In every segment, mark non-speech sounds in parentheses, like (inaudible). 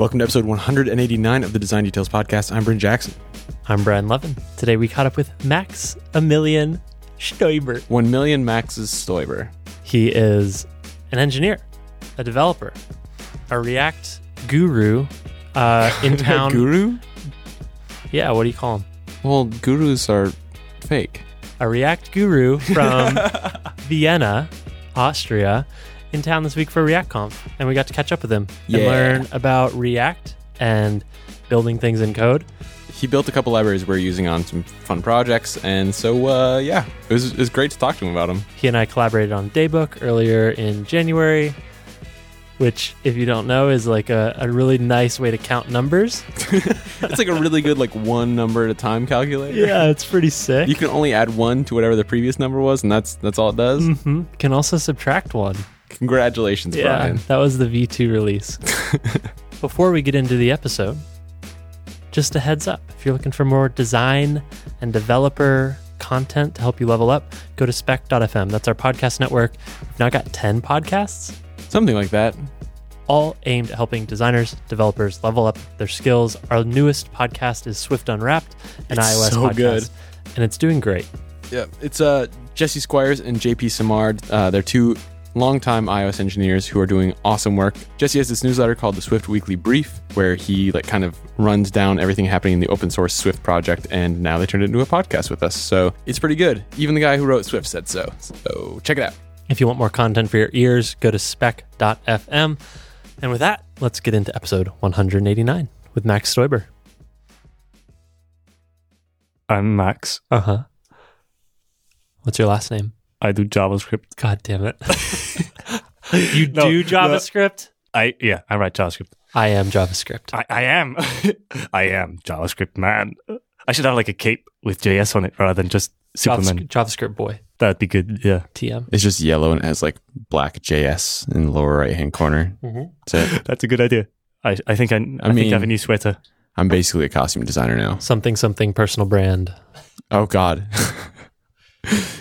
Welcome to episode 189 of the Design Details Podcast. I'm Bryn Jackson. I'm Brian Lovin. Today we caught up with Max Emilian Stoiber. 1 million Max's Stoiber. He is an engineer, a developer, a React guru uh, in (laughs) town. Guru? Yeah, what do you call him? Well, gurus are fake. A React guru from (laughs) Vienna, Austria, in town this week for ReactConf. And we got to catch up with him and learn about React and building things in code. He built a couple libraries we're using on some fun projects. And so, uh, yeah, it was, it was great to talk to him about them. He and I collaborated on Daybook earlier in January, which, if you don't know, is like a, a really nice way to count numbers. (laughs) It's like a really good, like, one number at a time calculator. Yeah, it's pretty sick. You can only add one to whatever the previous number was, and that's that's all it does. hmm Can also subtract one. Congratulations, Brian. that was the V2 release. (laughs) Before we get into the episode, just a heads up if you're looking for more design and developer content to help you level up, go to spec.fm. That's our podcast network. We've now got 10 podcasts, Something like that. all aimed at helping designers, developers level up their skills. Our newest podcast is Swift Unwrapped, an It's iOS so podcast. good. And it's doing great. Yeah, it's uh, Jesse Squires and JP Simard. Uh, they're two longtime iOS engineers who are doing awesome work. Jesse has this newsletter called the Swift Weekly Brief, where he like kind of runs down everything happening in the open source Swift project, and now they turned it into a podcast with us. So it's pretty good. Even the guy who wrote Swift said so. So check it out. If you want more content for your ears, go to spec.fm. And with that, let's get into episode 189 with Max Stoiber. I'm Max. Uh huh. What's your last name? I do JavaScript. God damn it. (laughs) you No, do no. JavaScript? I yeah, I write JavaScript. I am JavaScript. I, I am (laughs) I am JavaScript man. I should have like a cape with JS on it rather than just Superman. JavaScript, JavaScript boy. That'd be good. Yeah, TM. It's just yellow and it has like black JS in the lower right hand corner. Mhm. That's it. (laughs) that's a good idea. I I think I, I, think mean- I have a new sweater. I'm basically a costume designer now. Something, something personal brand. Oh God.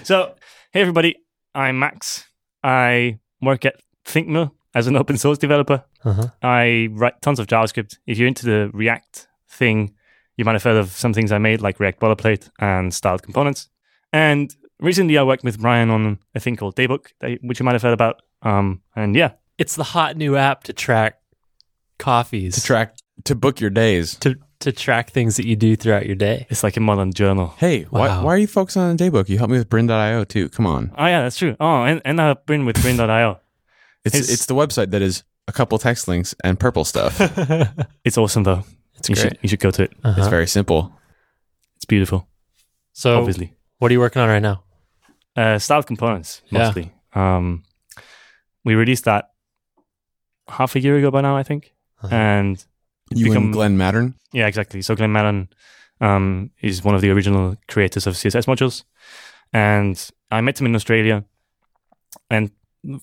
So hey everybody, I'm Max. I work at ThinkMill as an open source developer. Uh huh. I write tons of JavaScript. If you're into the React thing, you might have heard of some things I made, like React boilerplate and styled components. And recently, I worked with Brian on a thing called Daybook, which you might have heard about. Um, and yeah, It's the hot new app to track coffees, to track to book your days. to, to track things that you do throughout your day. it's like a modern journal. Hey, why, Wow. why are you focusing on the daybook? You helped me with Bryn.io too. Come on. Oh yeah, that's true. Oh, and, and I've been with Brain.io. It's It's- it's the website that is a couple text links and purple stuff. (laughs) It's awesome though. It's you great. should you should go to it. Uh-huh. It's very simple. It's beautiful. so, obviously, what are you working on right now? uh, styled components Yeah. mostly. Um, we released that half a year ago by now, I think, Uh-huh. and You become- and Glen Maddern. Yeah, exactly. So Glen Maddern um, is one of the original creators of CSS modules, and I met him in Australia, and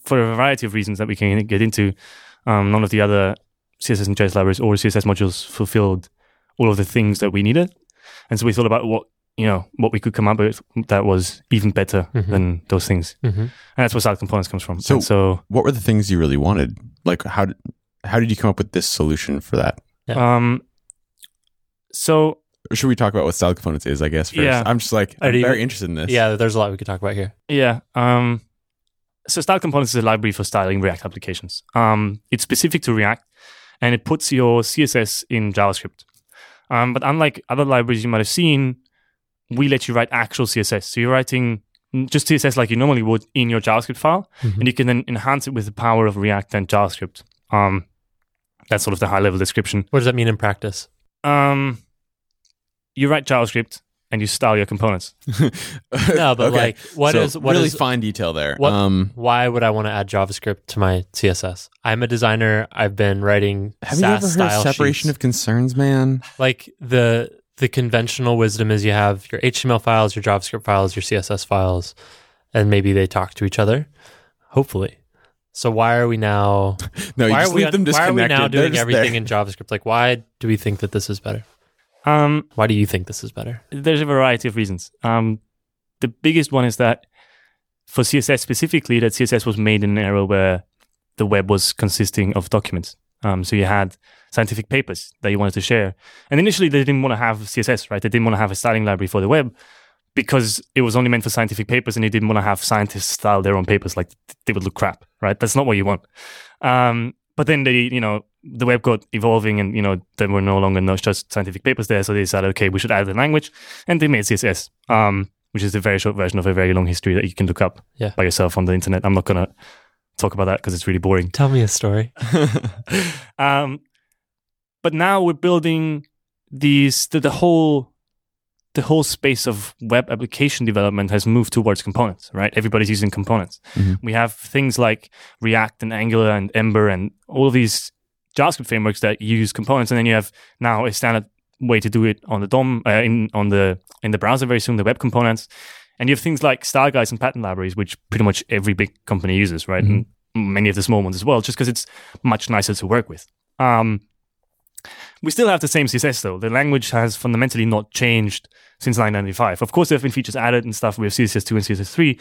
for a variety of reasons that we can get into, um, none of the other CSS and JS libraries or CSS modules fulfilled all of the things that we needed, and so we thought about what you know what we could come up with that was even better Mhm. than those things, Mm-hmm. and that's where style components comes from. So- And so What were the things you really wanted? Like how did how did you come up with this solution for that? Um, so Or should we talk about what style components is? I guess first. Yeah. I'm just like I'm Are you- very interested in this. Yeah, there's a lot we could talk about here. Yeah. Um, so Style Components is a library for styling React applications. Um, it's specific to React, and it puts your CSS in JavaScript. Um, but unlike other libraries you might have seen, we let you write actual CSS. So you're writing just CSS like you normally would in your JavaScript file, Mhm. and you can then enhance it with the power of React and JavaScript. Um, that's sort of the high level description. What does that mean in practice? Um, you write JavaScript and you style your components. (laughs) No, but Okay. like, what So is what really is- fine detail there. What- Um, why would I want to add JavaScript to my CSS? I'm a designer. I've been writing have Sass you ever heard of separation sheets. of concerns, man? like the the conventional wisdom is you have your HTML files, your JavaScript files, your CSS files, and maybe they talk to each other. Hopefully. So why are we now? No, you why just are we leave them why are we now They're doing just everything there. in JavaScript? Like, why do we think that this is better? Um, Why do you think this is better? there's a variety of reasons. Um, the biggest one is that for CSS specifically, that CSS was made in an era where the web was consisting of documents. Um, so you had scientific papers that you wanted to share. And initially, they didn't want to have CSS, right? They didn't want to have a styling library for the web because it was only meant for scientific papers and they didn't want to have scientists style their own papers like they would look crap, right? That's not what you want. Um, but then they, you know, the web got evolving and, you know, there were no longer just scientific papers there. So they decided, okay, we should add the language and they made CSS, um, which is a very short version of a very long history that you can look up Yeah. by yourself on the internet. I'm not going to talk about that because it's really boring. Tell me a story. (laughs) um, but now we're building these the, the whole the whole space of web application development has moved towards components right? Everybody's using components. Mhm. we have things like react and angular and ember and all of these javascript frameworks that use components and then you have now a standard way to do it on the dom uh, in on the in the browser very soon the web components. And you have things like style guides and pattern libraries which pretty much every big company uses right? And many of the small ones as well just because it's much nicer to work with. Um, we still have the same CSS though. The language has fundamentally not changed since 1995. Of course, there have been features added and stuff with CSS2 and CSS3,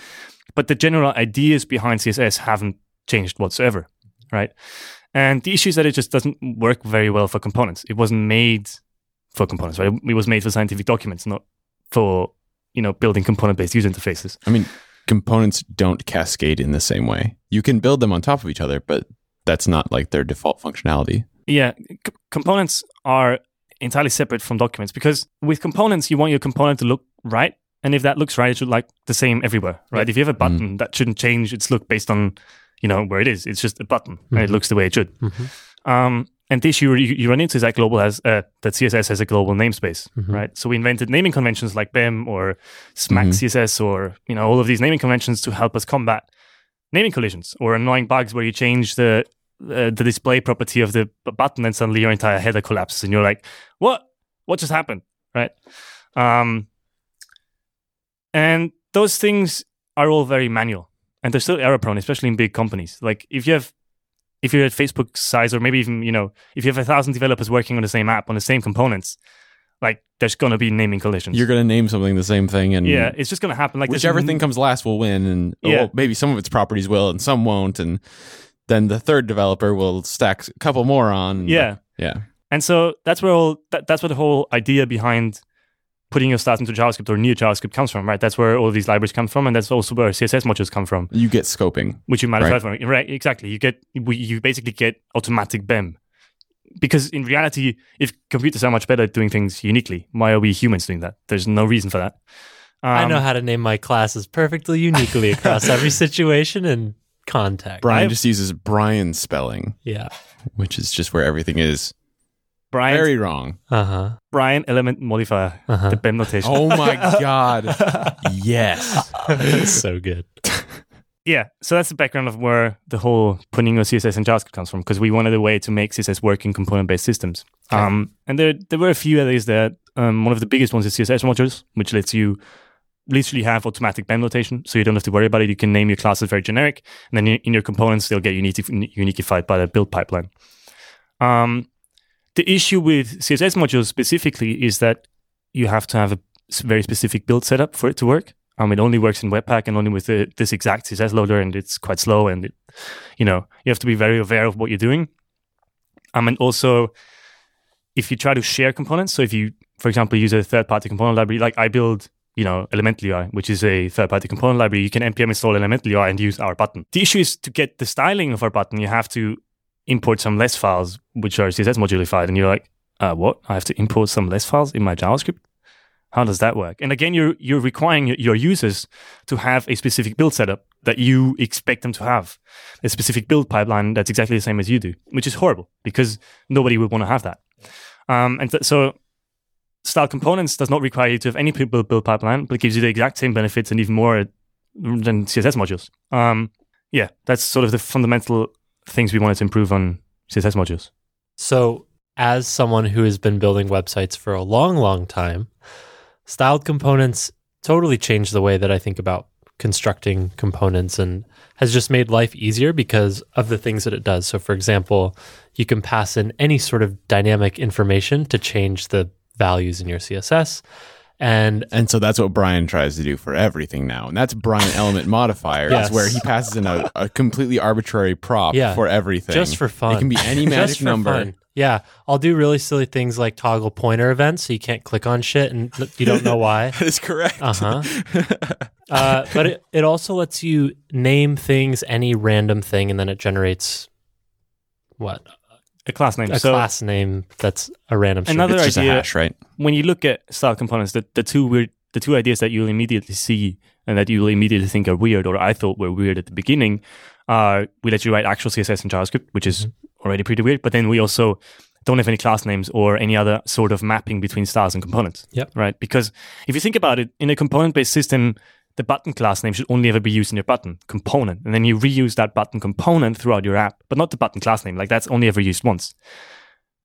but the general ideas behind CSS haven't changed whatsoever, right? And the issue is that it just doesn't work very well for components. It wasn't made for components, right? It was made for scientific documents, not for you know building component-based user interfaces. I mean, components don't cascade in the same way. You can build them on top of each other, but that's not like their default functionality. Yeah, c- components are entirely separate from documents because with components, you want your component to look right. And if that looks right, it should like the same everywhere, right? If you have a mm. button, that shouldn't change its look based on, you know, where it is. It's just a button and it mm-hmm. looks the way it should. Mm-hmm. Um, and the issue you, you run into is that global has, uh, that CSS has a global namespace, mm-hmm. right? So we invented naming conventions like BEM or SMAC CSS or, you know, all of these naming conventions to help us combat naming collisions or annoying bugs where you change the uh, the display property of the button and suddenly your entire header collapses and you're like what what just happened right um and those things are all very manual and they're still error prone especially in big companies like if you have if you're at facebook size or maybe even you know if you have a thousand developers working on the same app on the same components like there's gonna be naming collisions You're going to name something the same thing, and yeah it's just gonna happen like whichever n- thing comes last will win. And Yeah. well, maybe some of its properties will, and some won't. And then the third developer will stack a couple more on. yeah yeah. And so that's where all that, that's where the whole idea behind putting your stuff into JavaScript or new JavaScript comes from, right? That's where all these libraries come from, and that's also where CSS modules come from, You get scoping. which you might have Right. heard from. Right? Exactly. You get you basically get automatic BEM. Because in reality, if computers are much better at doing things uniquely, why are we humans doing that? There's no reason for that. I Um, know how to name my classes perfectly uniquely across (laughs) every situation and context. Brian I've- just uses Brian spelling, Yeah. which is just where everything is Brian, very wrong. Uh huh. Brian element modifier, Uh-huh. the BEM notation. Oh my (laughs) god. yes. so good. (laughs) Yeah, so that's the background of where the whole putting your CSS and JavaScript comes from, because we wanted a way to make CSS work in component-based systems. Okay. Um, and there there were a few areas there. Um, one of the biggest ones is CSS modules, which lets you literally have automatic BEM notation, so you don't have to worry about it. You can name your classes very generic, and then in your components they'll get unified by the build pipeline. Um, the issue with CSS modules specifically is that you have to have a very specific build setup for it to work. Um, it only works in Webpack and only with the, this exact CSS loader, and it's quite slow. And it, you know, you have to be very aware of what you're doing. Um, and also, if you try to share components, so if you, for example, use a third-party component library, like I build, you know, Elemental UI, which is a third-party component library, you can npm install Elemental UI and use our button. The issue is to get the styling of our button, you have to import some less files, which are CSS modulified, and you're like, uh, what? I have to import some less files in my JavaScript? How does that work? And again, you're you're requiring your- users to have a specific build setup that you expect them to have, a specific build pipeline that's exactly the same as you do, which is horrible because nobody would want to have that. Um, and th- so, style components does not require you to have any build build pipeline, but gives you the exact same benefits and even more than CSS modules. Um, yeah, that's sort of the fundamental things we wanted to improve on CSS modules. So, as someone who has been building websites for a long, long time, styled components totally changed the way that I think about constructing components and has just made life easier because of the things that it does. So, for example, you can pass in any sort of dynamic information to change the values in your CSS. And And so that's what Brian tries to do for everything now. And that's Brian element modifier, Yes. where he passes in a, a completely arbitrary prop Yeah. for everything. just for fun. It can be any (laughs) magic number. fun. Yeah, I'll do really silly things like toggle pointer events, so you can't click on shit and you don't know why. (laughs) That is correct. Uh-huh. (laughs) uh, but it, it also lets you name things any random thing, and then it generates what A class name. a so class name that's a random. string. Another It's just a idea- hash, right? when you look at style components, the, the two weird, the two ideas that you'll immediately see and that you'll immediately think are weird, or I thought were weird at the beginning, are we let you write actual CSS in JavaScript, which is mm-hmm. already pretty weird. But then we also don't have any class names or any other sort of mapping between styles and components. Yep. Right. Because if you think about it, in a component-based system, the button class name should only ever be used in your button component, and then you reuse that button component throughout your app, but not the button class name. Like that's only ever used once.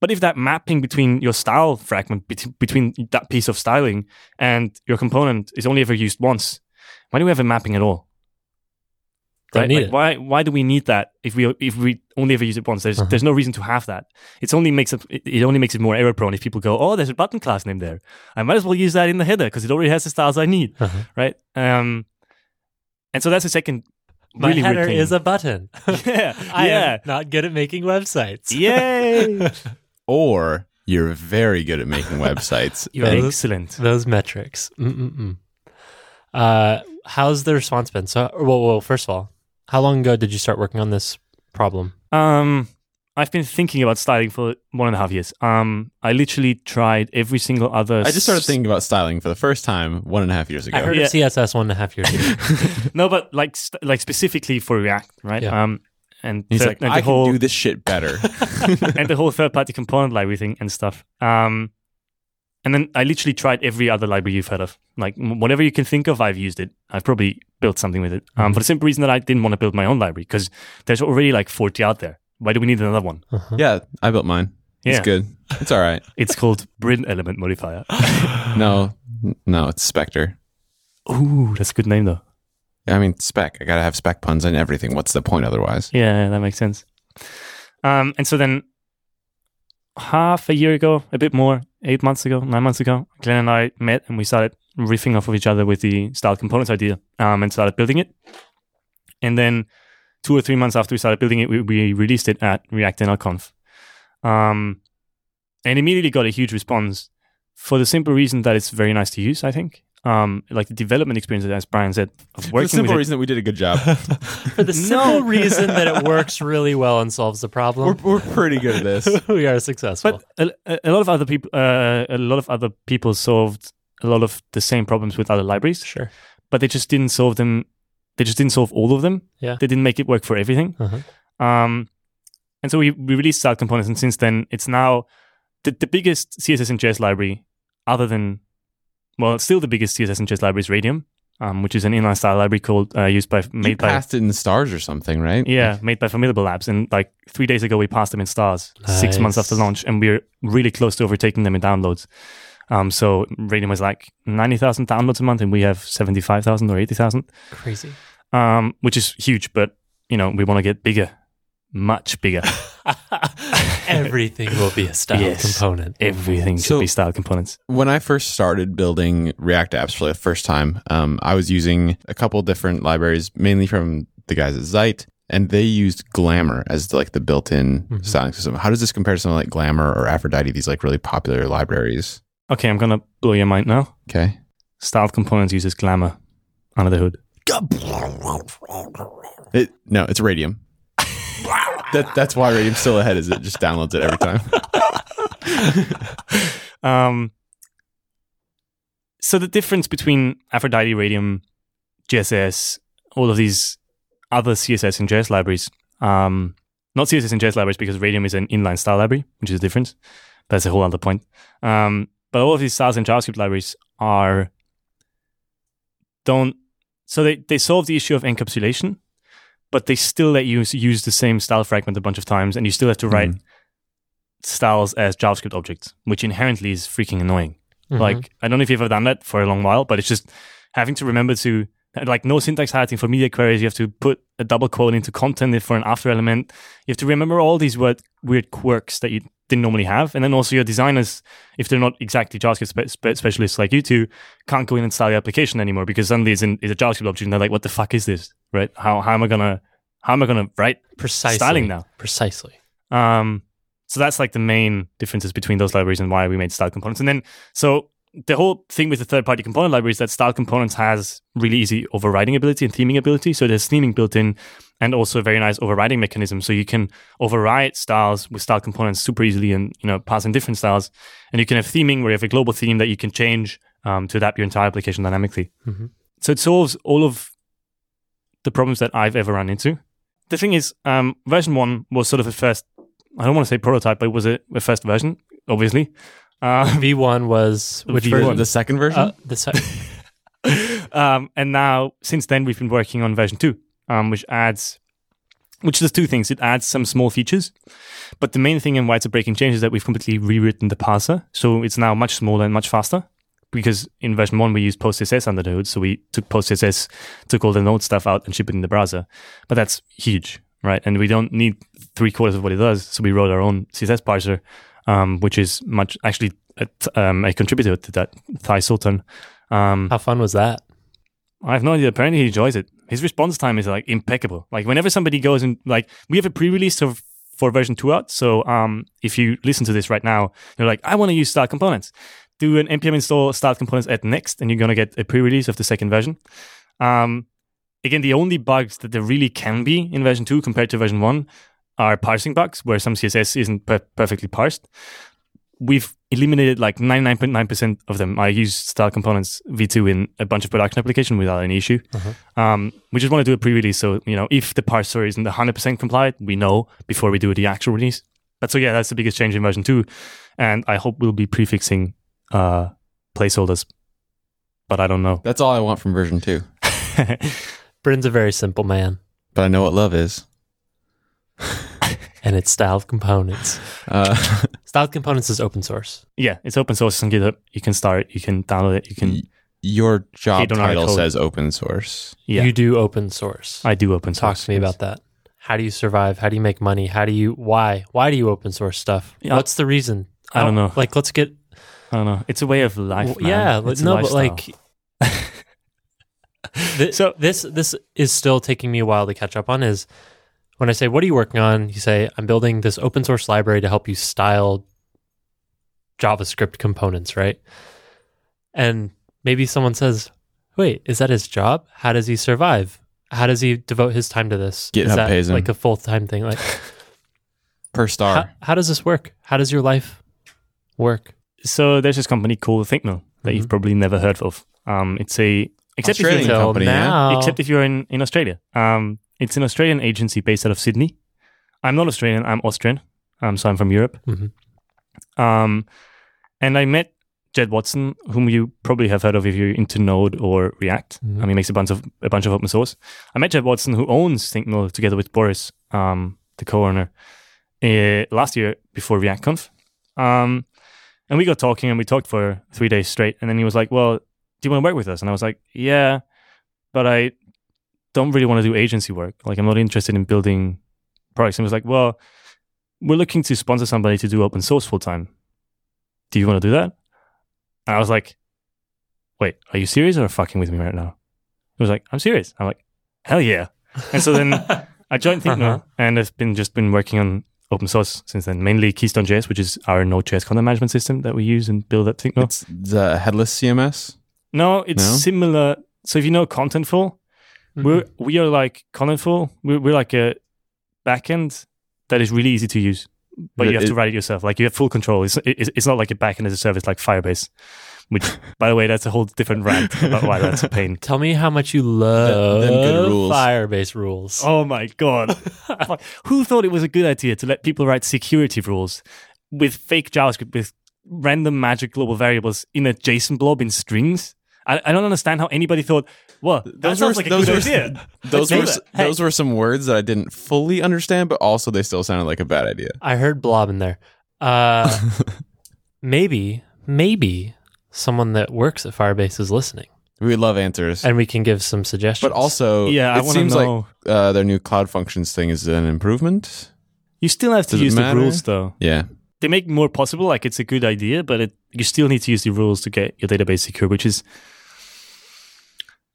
But if that mapping between your style fragment, bet- between that piece of styling and your component is only ever used once, why do we have a mapping at all? Don't need Like, it. Why? Why do we need that if we if we only ever use it once? There's Uh-huh. there's no reason to have that. It's only makes it it only makes it more error prone if people go, oh, there's a button class name there. I might as well use that in the header because it already has the styles I need, Uh-huh. right? Um, and so that's the second My really header weird thing. is a button. (laughs) (laughs) yeah, I yeah, am not good at making websites. yay! (laughs) Or you're very good at making websites. You're And Excellent. Those metrics. Mm-mm-mm. Uh, how's the response been? So, well, well, first of all, how long ago did you start working on this problem? Um, I've been thinking about styling for one and a half years. Um, I literally tried every single other. I just started thinking about styling for the first time one and a half years ago. I heard Yeah. of CSS one and a half years ago. (laughs) (laughs) No, but like st- like specifically for React, right? Yeah. Um, and He's the, like, and I the whole can do this shit better. (laughs) and the whole third party component library thing and stuff. Um, and then I literally tried every other library you've heard of. Like whatever you can think of, I've used it. I've probably built something with it. Um, for the simple reason that I didn't want to build my own library because there's already like 40 out there. Why do we need another one? Uh-huh. yeah, I built mine. Yeah. It's good. It's all right. It's called Brin Element Modifier. (laughs) No, no, it's Spectre. Ooh, that's a good name though. I mean, spec. I gotta have spec puns and everything. What's the point otherwise? Yeah, that makes sense. Um, and so then half a year ago, a bit more, eight months ago, nine months ago, Glenn and I met and we started riffing off of each other with the style components idea um, and started building it. And then two or three months after we started building it, we, we released it at React NLConf. Um, and immediately got a huge response for the simple reason that it's very nice to use, I think. Um, like the development experience, as Brian said, of For the working with simple it. reason that we did a good job. (laughs) For the simple reason that it works really well and solves the problem. we're, problem, we're pretty good at this. (laughs) we are successful. But a, a lot of other people, uh, a lot of other people solved a lot of the same problems with other libraries, sure. but they just didn't solve them. They just didn't solve all of them. Yeah. they didn't make it work for everything. Uh-huh. Um, and so we, we released style components, and since then, it's now the, the biggest CSS and JS library, other than well, it's still the biggest CSS and JS library is Radium, um, which is an inline style library called uh, used by You made by passed it in the stars or something, right? yeah, made by Formidable Labs. And like three days ago, we passed them in stars six months after launch, and we're really close to overtaking them in downloads. Um, so Radium was like 90,000 downloads a month, and we have 75,000 or 80,000, Crazy. um, which is huge. But, you know, we want to get bigger, much bigger. (laughs) Everything will be a style Yes. component. Everything should So- be style components. When I first started building React apps for the first time, um, I was using a couple different libraries, mainly from the guys at Zeit, and they used Glamor as the, like the built-in Mhm. styling system. How does this compare to something like Glamor or Aphrodite? These like really popular libraries. Okay, I'm going to blow your mind now. Okay. Style components uses Glamor under the hood. It, no, it's Radium. That, that's why Radium's still ahead. Is it just downloads it every time? (laughs) Um, so the difference between Aphrodite, Radium, JSS, all of these other CSS and JS libraries, um, not CSS and JS libraries because Radium is an inline style library, which is a difference. That's a whole other point. Um, but all of these styles and JavaScript libraries are don't so they, they solve the issue of encapsulation, but they still let you use the same style fragment a bunch of times, and you still have to write Mhm. styles as JavaScript objects, which inherently is freaking annoying. Mhm. Like, I don't know if you've ever done that for a long while, but it's just having to remember to like no syntax hiding for media queries. You have to put a double quote into content for an after element. You have to remember all these weird, weird quirks that you didn't normally have. And then also your designers, if they're not exactly JavaScript spe- spe- specialists like you two, can't go in and style your application anymore because suddenly it's, in, it's a JavaScript object and they're like, what the fuck is this? Right? How, how am I gonna, how am I gonna write Precisely. styling now? Precisely. Um, so that's like the main differences between those libraries and why we made style components. And then, so the whole thing with the third party component library is that style components has really easy overriding ability and theming ability. So there's theming built in and also a very nice overriding mechanism. So you can override styles with style components super easily and, you know, pass in different styles. And you can have theming where you have a global theme that you can change um, to adapt your entire application dynamically. Mhm. So it solves all of the problems that I've ever run into. The thing is, um, version one was sort of a first, I don't want to say prototype, but it was a, a first version, obviously. (laughs) Uh, V1 was which V1. version? The second version? Uh, the se- (laughs) um, and now, since then, we've been working on version two, um, which adds, which does two things. It adds some small features, but the main thing and why it's a breaking change is that we've completely rewritten the parser, so it's now much smaller and much faster. Because in version one we used PostCSS under the hood, so we took PostCSS, took all the node stuff out and shipped it in the browser. But that's huge, right? And we don't need three quarters of what it does, so we wrote our own CSS parser, um, which is much actually a, um, a contributor to that thysultan. Um, How fun was that? I have no idea. Apparently, he enjoys it. His response time is like impeccable. Like whenever somebody goes and like we have a pre-release of for version two out. So um, if you listen to this right now, you're like, I want to use style components. Do an npm install style components at next, and you're gonna get a pre-release of the second version. Um, again, the only bugs that there really can be in version two compared to version one are parsing bugs, where some CSS isn't per- perfectly parsed. We've eliminated like 99.9% of them. I use style components v2 in a bunch of production application without any issue. Um, we just want to do a pre-release, so you know if the parser isn't 100% compliant, we know before we do the actual release. But so yeah, that's the biggest change in version two, and I hope we'll be prefixing uh, placeholders, but I don't know. That's all I want from version two. (laughs) Bryn's a very simple man, But I know what love is. (laughs) and it's styled components. (laughs) Uh, (laughs) Styled components is open source. yeah, it's open source on GitHub. You can start, you can download it, you can. y- your job Hey, don't write title code. says open source. Yeah, You do open source. I do open source. Talk to me about that. How do you survive? How do you make money? How do you why? Why do you open source stuff? Yeah. What's the reason? I don't know. Like let's get I don't know. It's a way of life. w- man. yeah, but It's a no, but like (laughs) Thi- So- this this is still taking me a while to catch up on is when I say what are you working on, you say I'm building this open source library to help you style JavaScript components, right? And maybe someone says, "Wait, is that his job? How does he survive? How does he devote his time to this? GitHub is that pays him. like a full time thing? Like, (laughs) Per star. how, how does this work? How does your life work? so there's this company called ThinkMill that you've Mhm. probably never heard of. Um, it's a except if Australian you're Till company, yeah? now, except if you're in, in Australia. Um, it's an Australian agency based out of Sydney. I'm not Australian. I'm Austrian. Um, so I'm from Europe. Mhm. Um, and I met Jed Watson, whom you probably have heard of if you're into Node or React. Mhm. Um, he makes a bunch of a bunch of open source. I met Jed Watson, who owns ThinkMill, together with Boris, um, the co-owner, uh, last year before ReactConf. Um, and we got talking, and we talked for three days straight. And then he was like, "Well, do you want to work with us?" And I was like, "Yeah, but I don't really want to do agency work. Like, I'm not interested in building products." And he was like, "Well, we're looking to sponsor somebody to do open source full time. Do you want to do that?" And I was like, "Wait, are you serious or fucking with me right now?" He was like, "I'm serious." I'm like, "Hell yeah!" And so then (laughs) I joined ThinkMill, Uh-huh. and I've been just been working on open source since then, mainly Keystone.js, which is our Node.js content management system that we use and build at ThinkMill. It's the headless CMS. No, it's No? similar. So if you know Contentful, Mhm. we're we are like Contentful. We're, we're like a backend that is really easy to use, but But you have to write it yourself. Like you have full control. It's it's, it's not like a backend as a service like Firebase, which (laughs) by the way, that's a whole different rant about why that's a pain. (laughs) Tell me how much you love them good rules. Firebase rules. Oh my god! (laughs) Who thought it was a good idea to let people write security rules with fake JavaScript with random magic global variables in a JSON blob in strings? I, I don't understand how anybody thought. Well, that Those sounds were- like a those good were- idea. (laughs) Those were do s- that. Hey. those were some words that I didn't fully understand, but also they still sounded like a bad idea. I heard blob in there. Uh, (laughs) maybe, maybe someone that works at Firebase is listening. We love answers. and we can give some suggestions. but also, yeah, I it want to seems know. like uh, their new cloud functions thing is an improvement. you still have to Does use the rules, though. Yeah. They make more possible. Like it's a good idea, but it, you still need to use the rules to get your database secure, which is,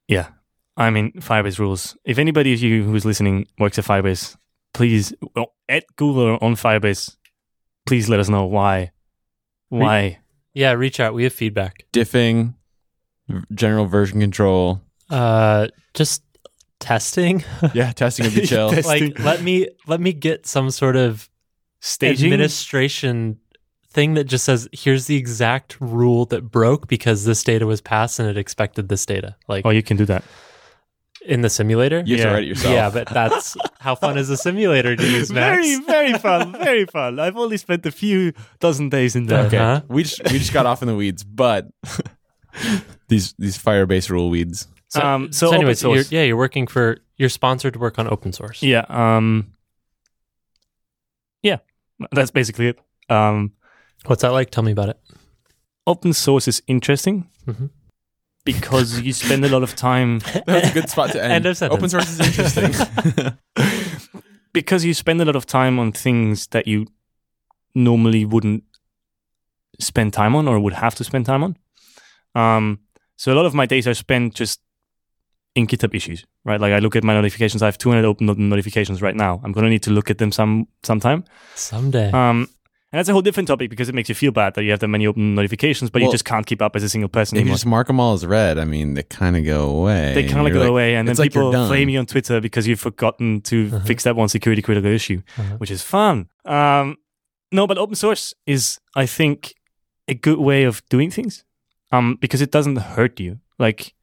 yeah. I mean, Firebase rules. If anybody of you who's listening works at Firebase, please well, at Google or on Firebase, please let us know why. Why? yeah, reach out. We have feedback. Diffing, general version control. Uh, just testing. Yeah, testing would be (laughs) chill. Like, let me let me get some sort of Staging. administration thing that just says here's the exact rule that broke because this data was passed and it expected this data. Like oh, you can do that. in the simulator. You have to Yeah. write it yourself. Yeah, but that's (laughs) how fun is a simulator to use, Max? Very, very (laughs) fun. Very fun. I've only spent a few dozen days in there. Okay. Uh-huh. We just we just got off in the weeds, but (laughs) these these Firebase rule weeds. So, Um, so so, anyway, so you're, yeah, you're working for you're sponsored to work on open source. Yeah. Um. Yeah, that's basically it. Um, What's that like? Tell me about it. open source is interesting Mhm. because you spend a lot of time (laughs) That's a good spot to end. End of sentence. Open source is interesting. (laughs) because you spend a lot of time on things that you normally wouldn't spend time on or would have to spend time on. Um, so a lot of my days are spent just in GitHub issues, right? Like I look at my notifications. I have 200 open notifications right now. I'm gonna need to look at them some sometime. Someday. Um, and that's a whole different topic because it makes you feel bad that you have that many open notifications, but you just can't keep up as a single person if you anymore. just mark them all as red, I mean, they kind of go away. they kind of go like- away, and then like people done. flame you on Twitter because you've forgotten to Uh-huh. fix that one security critical issue, Uh-huh. which is fun. Um, no, but open source is, I think, a good way of doing things, um, because it doesn't hurt you. Like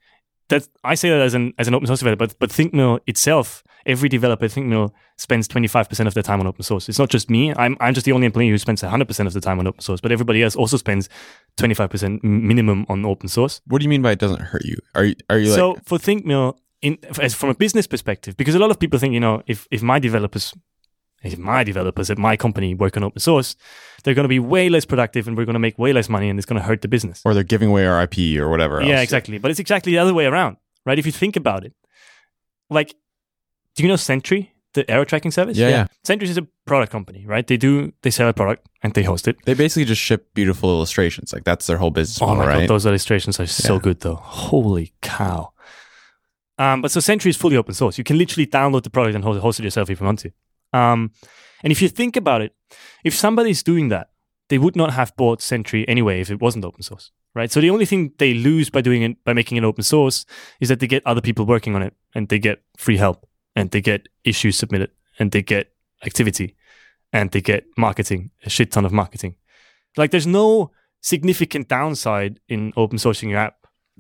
that, I say that as an as an open source developer, but, but ThinkMill itself, every developer at ThinkMill spends twenty five percent of their time on open source. It's not just me. I'm I'm just the only employee who spends hundred percent of the time on open source, but everybody else also spends twenty five percent minimum on open source. What do you mean by it doesn't hurt you? Are you are you like so for ThinkMill, in as from a business perspective, because a lot of people think, you know, if if my developers, if my developers at my company work on open source, they're going to be way less productive, and we're going to make way less money, and it's going to hurt the business. or they're giving away our IP or whatever? Yeah, else? exactly. But it's exactly the other way around, right? If you think about it, like, do you know Sentry, the error tracking service? Yeah, yeah. Sentry is a product company, right? They do they sell a product and they host it. They basically just ship beautiful illustrations. Like that's their whole business Oh model, my right? god, those illustrations are so Yeah. good though. Holy cow. Um, but so Sentry is fully open source. You can literally download the product and host, host it yourself if you want to. Um, and if you think about it, if somebody's doing that, they would not have bought Sentry anyway if it wasn't open source, right? So the only thing they lose by doing it, by making it open source, is that they get other people working on it and they get free help and they get issues submitted and they get activity and they get marketing, a shit ton of marketing. Like there's no significant downside in open sourcing your app.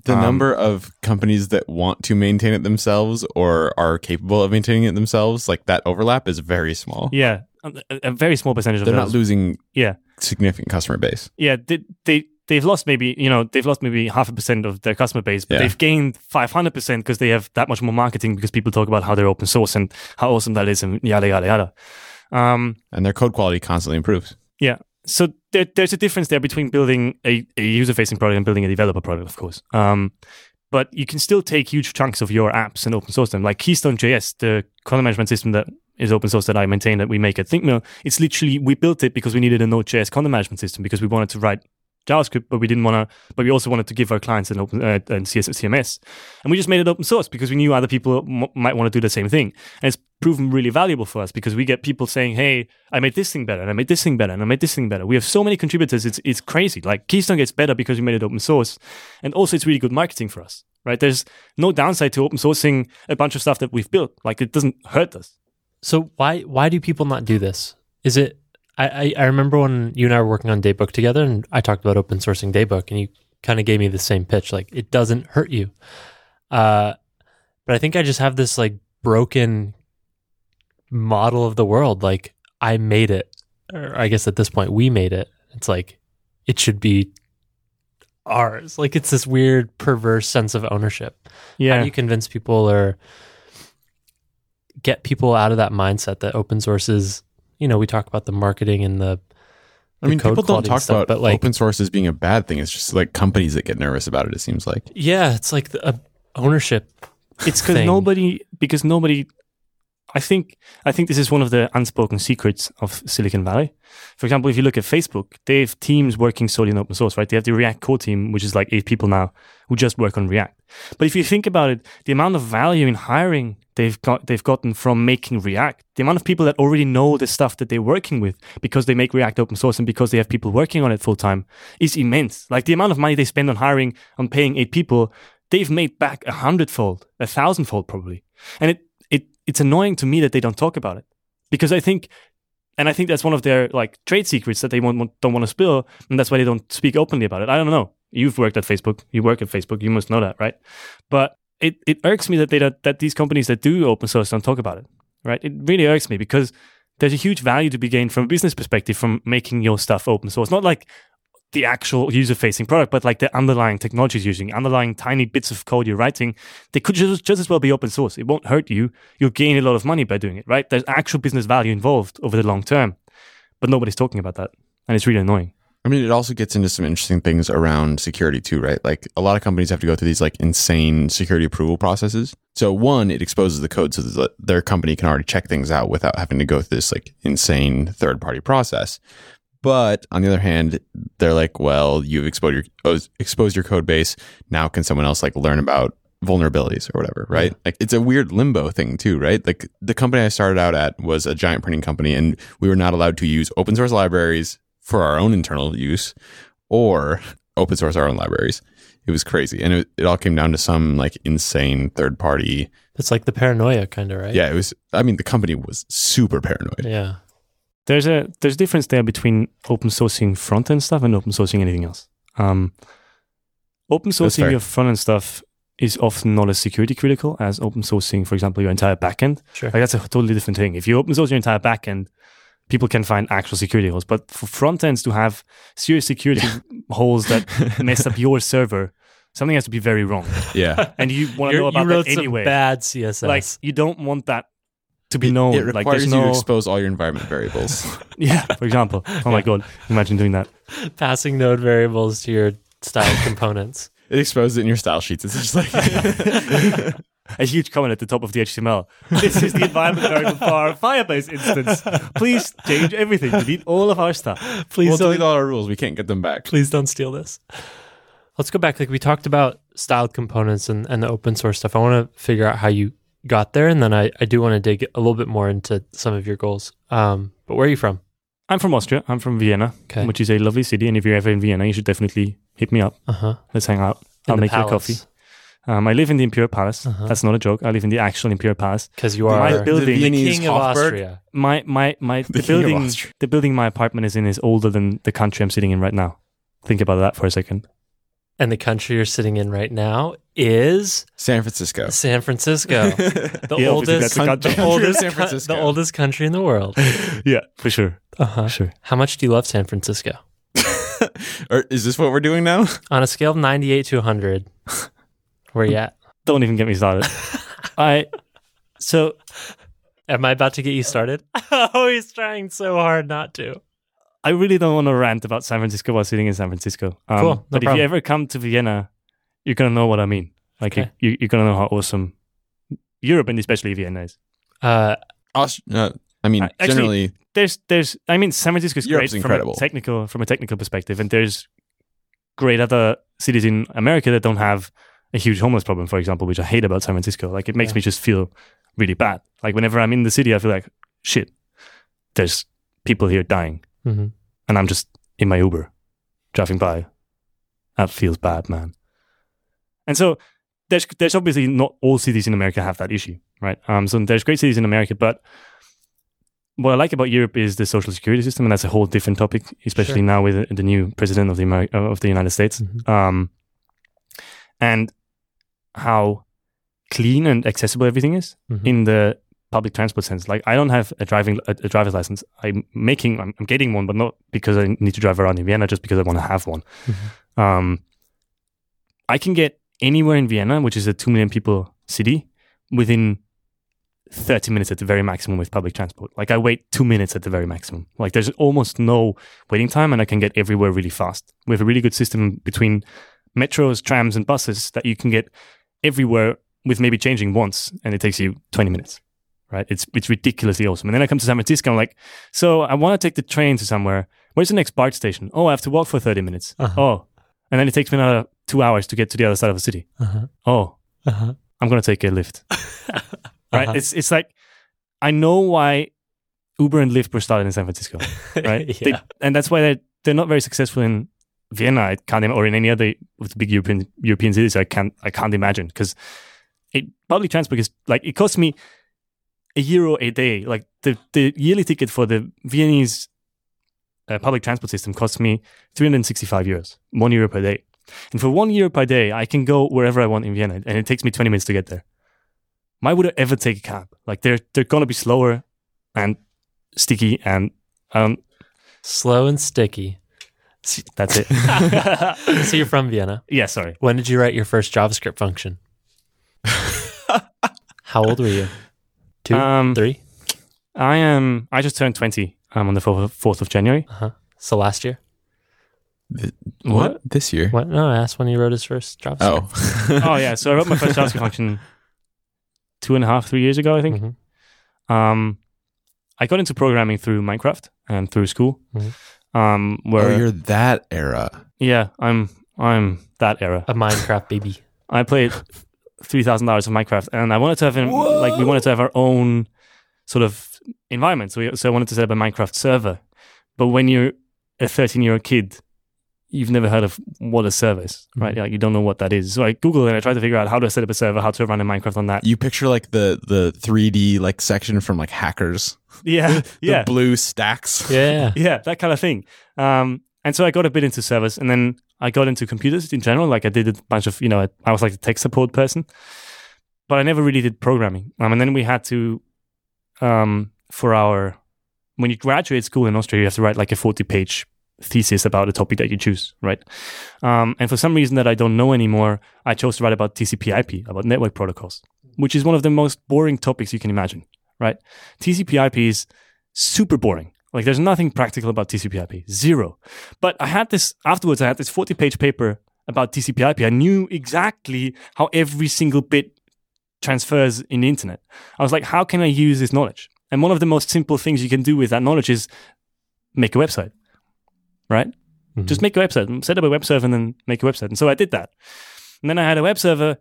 the Um, number of companies that want to maintain it themselves or are capable of maintaining it themselves, like that overlap is very small. Yeah, a, a very small percentage of They're not losing yeah, significant customer base. yeah. They, they they've lost maybe you know they've lost maybe half a percent of their customer base, but Yeah. they've gained five hundred percent because they have that much more marketing because people talk about how they're open source and how awesome that is and yada yada yada. Um, And their code quality constantly improves. Yeah. So there, there's a difference there between building a, a user-facing product and building a developer product, of course. Um, but you can still take huge chunks of your apps and open source them. Like Keystone JS, the content management system that is open source that I maintain that we make at ThinkMill. It's literally we built it because we needed a Node.js content management system because we wanted to write JavaScript, but we didn't want to. But we also wanted to give our clients an open uh, and CMS, and we just made it open source because we knew other people m- might want to do the same thing, and it's proven really valuable for us because we get people saying, "Hey, I made this thing better, and I made this thing better, and I made this thing better." We have so many contributors; it's it's crazy. Like Keystone gets better because we made it open source, and also it's really good marketing for us, right? There's no downside to open sourcing a bunch of stuff that we've built. Like it doesn't hurt us. So why why do people not do this? Is it I, I, I remember when you and I were working on Daybook together and I talked about open sourcing Daybook and you kind of gave me the same pitch. Like it doesn't hurt you. Uh but I think I just have this like broken model of the world. Like I made it. Or I guess at this point we made it. It's like it should be ours. Like it's this weird perverse sense of ownership. Yeah, How do you convince people or get people out of that mindset that open source is, you know, we talk about the marketing and the I mean, people don't talk stuff, about but, like- open source as being a bad thing. It's just like companies that get nervous about it. It seems like. Yeah, it's like the, uh, ownership. It's because nobody because nobody. I think I think this is one of the unspoken secrets of Silicon Valley. For example, if you look at Facebook, they have teams working solely in open source, right? They have the React core team, which is like eight people now, who just work on React. But if you think about it, the amount of value in hiring they've got they've gotten from making React, the amount of people that already know the stuff that they're working with because they make React open source and because they have people working on it full time is immense. Like the amount of money they spend on hiring, on paying eight people, they've made back a hundredfold, a thousandfold probably. And it it's annoying to me that they don't talk about it. Because I think and I think that's one of their like trade secrets that they want- don't want to spill, and that's why they don't speak openly about it. I don't know. You've worked at Facebook. You work at Facebook. You must know that, right? But it, it irks me that they that, that these companies that do open source don't talk about it, right? It really irks me because there's a huge value to be gained from a business perspective from making your stuff open source. Not like the actual user facing product, but like the underlying technologies using, underlying tiny bits of code you're writing, they could just, just as well be open source. It won't hurt you. You'll gain a lot of money by doing it, right? There's actual business value involved over the long term, but nobody's talking about that. And it's really annoying. I mean, it also gets into some interesting things around security too, right? Like a lot of companies have to go through these like insane security approval processes. So one, it exposes the code so that their company can already check things out without having to go through this like insane third party process. But on the other hand, they're like, well, you've exposed your oh, exposed your code base. Now can someone else like learn about vulnerabilities or whatever, right? Like it's a weird limbo thing too, right? Like the company I started out at was a giant printing company and we were not allowed to use open source libraries for our own internal use or (laughs) open source our own libraries. It was crazy. And it, it all came down to some like insane third party. It's like the paranoia kind of, right? Yeah, it was, I mean, the company was super paranoid. Yeah. There's a there's a difference there between open sourcing front end stuff and open sourcing anything else. Um, open sourcing your front end stuff is often not as security critical as open sourcing, for example, your entire backend. Sure. Like that's a totally different thing. If you open source your entire backend, people can find actual security holes. But for front ends to have serious security (laughs) holes that (laughs) mess up your server, something has to be very wrong. Yeah. And you want to know about you wrote that anyway. some bad CSS. like you don't want that to be It- known. It like requires there's you to expose all your environment variables. (laughs) yeah. For example, oh my god, imagine doing that. (laughs) passing node variables to your style components. (laughs) it exposes it in your style sheets. It's just like, a huge comment at the top of the HTML. This is the environment variable for our Firebase instance. Please change everything. Delete all of our stuff. Please we'll don't delete all our rules. We can't get them back. please don't steal this. Let's go back. Like we talked about styled components and, and the open source stuff. I want to figure out how you got there, and then I, I do want to dig a little bit more into some of your goals. Um, but where are you from? I'm from Austria. I'm from Vienna, Okay. which is a lovely city. And if you're ever in Vienna, you should definitely hit me up. Uh huh. Let's hang out. I'll make you a coffee. Um, I live in the Imperial Palace. Uh-huh. That's not a joke. I live in the actual Imperial Palace. Because you My are building- the Viennese king of Hofburg? Austria. My my my The the, building the building my apartment is in is older than the country I'm sitting in right now. Think about that for a second. And the country you're sitting in right now is San Francisco. San Francisco, (laughs) the Yeah, oldest, that's country. (laughs) the oldest, San Francisco. the oldest country in the world. (laughs) yeah, for sure. Uh-huh. Sure. How much do you love San Francisco? or is this what we're doing now? On a scale of 98 to 100, where you at? Don't even get me started. I so Am I about to get you started? oh, he's trying so hard not to. I really don't want to rant about San Francisco while sitting in San Francisco. Um, Cool, no but if you ever come to Vienna, you're gonna know what I mean. Like Okay. you, you're gonna know how awesome Europe and especially Vienna is. Uh, Aust- uh, I mean, Uh, actually- generally, There's, there's. I mean, San Francisco is Europe's great incredible. from a technical, from a technical perspective, and there's great other cities in America that don't have a huge homeless problem, for example, which I hate about San Francisco. Like it makes Yeah. me just feel really bad. Like whenever I'm in the city, I feel like shit. There's people here dying. Mhm. and I'm just in my Uber driving by. That feels bad, man. And so there's there's obviously not all cities in America have that issue, right? Um, so there's great cities in America, but what I like about Europe is the social security system, and that's a whole different topic, especially Sure. now with the, new president of the Ameri- uh, of the United States, Mhm. um, and how clean and accessible everything is Mhm. in the public transport sense. Like I don't have a driving a, a driver's license. I'm making I'm, I'm getting one, but not because I need to drive around in Vienna, just because I want to have one. Mhm. Um, I can get anywhere in Vienna, which is a two million people city, within 30 minutes at the very maximum with public transport. Like I wait two minutes at the very maximum. Like there's almost no waiting time and I can get everywhere really fast. We have a really good system between metros, trams, and buses that you can get everywhere with maybe changing once and it takes you 20 minutes. Right? It's it's ridiculously awesome. And then I come to San Francisco, I'm like, so I want to take the train to somewhere. Where's the next BART station? Oh, I have to walk for 30 minutes. Uh-huh. Oh. And then it takes me another two hours to get to the other side of the city. Uh-huh. Oh, Uh-huh. I'm gonna take a lift. (laughs) right? Uh-huh. It's it's like I know why Uber and Lyft were started in San Francisco, (laughs) right? They- yeah. and that's why they're they're not very successful in Vienna. I can't or in any other of the big European European cities. I can't I can't imagine because it public transport is like it costs me a euro a day. Like the the yearly ticket for the Viennese uh, public transport system costs me 365 euros, one euro per day. And for one euro per day, I can go wherever I want in Vienna, and it takes me 20 minutes to get there. Why would I ever take a cab? Like they're they're gonna be slower and sticky, and um, Slow and sticky. that's it. (laughs) so you're from Vienna. yeah, sorry. When did you write your first JavaScript function? (laughs) How old were you? Two, Um, three. I am. I just turned 20. um, on the fourth of January. Uh huh. So last year. What? This year? What? No, I asked when he wrote his first JavaScript. Oh. (laughs) oh yeah, so I wrote my first JavaScript function two and a half, three years ago, I think. Mhm. Um, I got into programming through Minecraft and through school. Mhm. Um, oh, where you're that era. yeah, I'm I'm that era. A Minecraft baby. I played three thousand hours of Minecraft, and I wanted to have an, like we wanted to have our own sort of environment. So, we, so I wanted to set up a Minecraft server. But when you're a thirteen year old kid, you've never heard of what a server is, right? Like you don't know what that is. So I googled and I tried to figure out how to set up a server, how to run a Minecraft on that. You picture like the the 3D like section from like hackers. Yeah, (laughs) yeah, blue stacks. Yeah. (laughs) yeah, that kind of thing. Um, and so I got a bit into servers, and then I got into computers in general. Like I did a bunch of, you know, I, was like a tech support person, but I never really did programming. Um, and then we had to, um, for our when you graduate school in Austria, you have to write like a forty-page thesis about a topic that you choose, right? Um, and for some reason that I don't know anymore, I chose to write about TCP/IP, about network protocols, which is one of the most boring topics you can imagine, right? TCP/IP is super boring. Like there's nothing practical about TCP/IP, zero. But I had this afterwards. I had this 40-page paper about TCP/IP. I knew exactly how every single bit transfers in the internet. I was like, how can I use this knowledge? And one of the most simple things you can do with that knowledge is make a website, right? Mhm. Just make a website, set up a web server, and then make a website. And so I did that. And then I had a web server,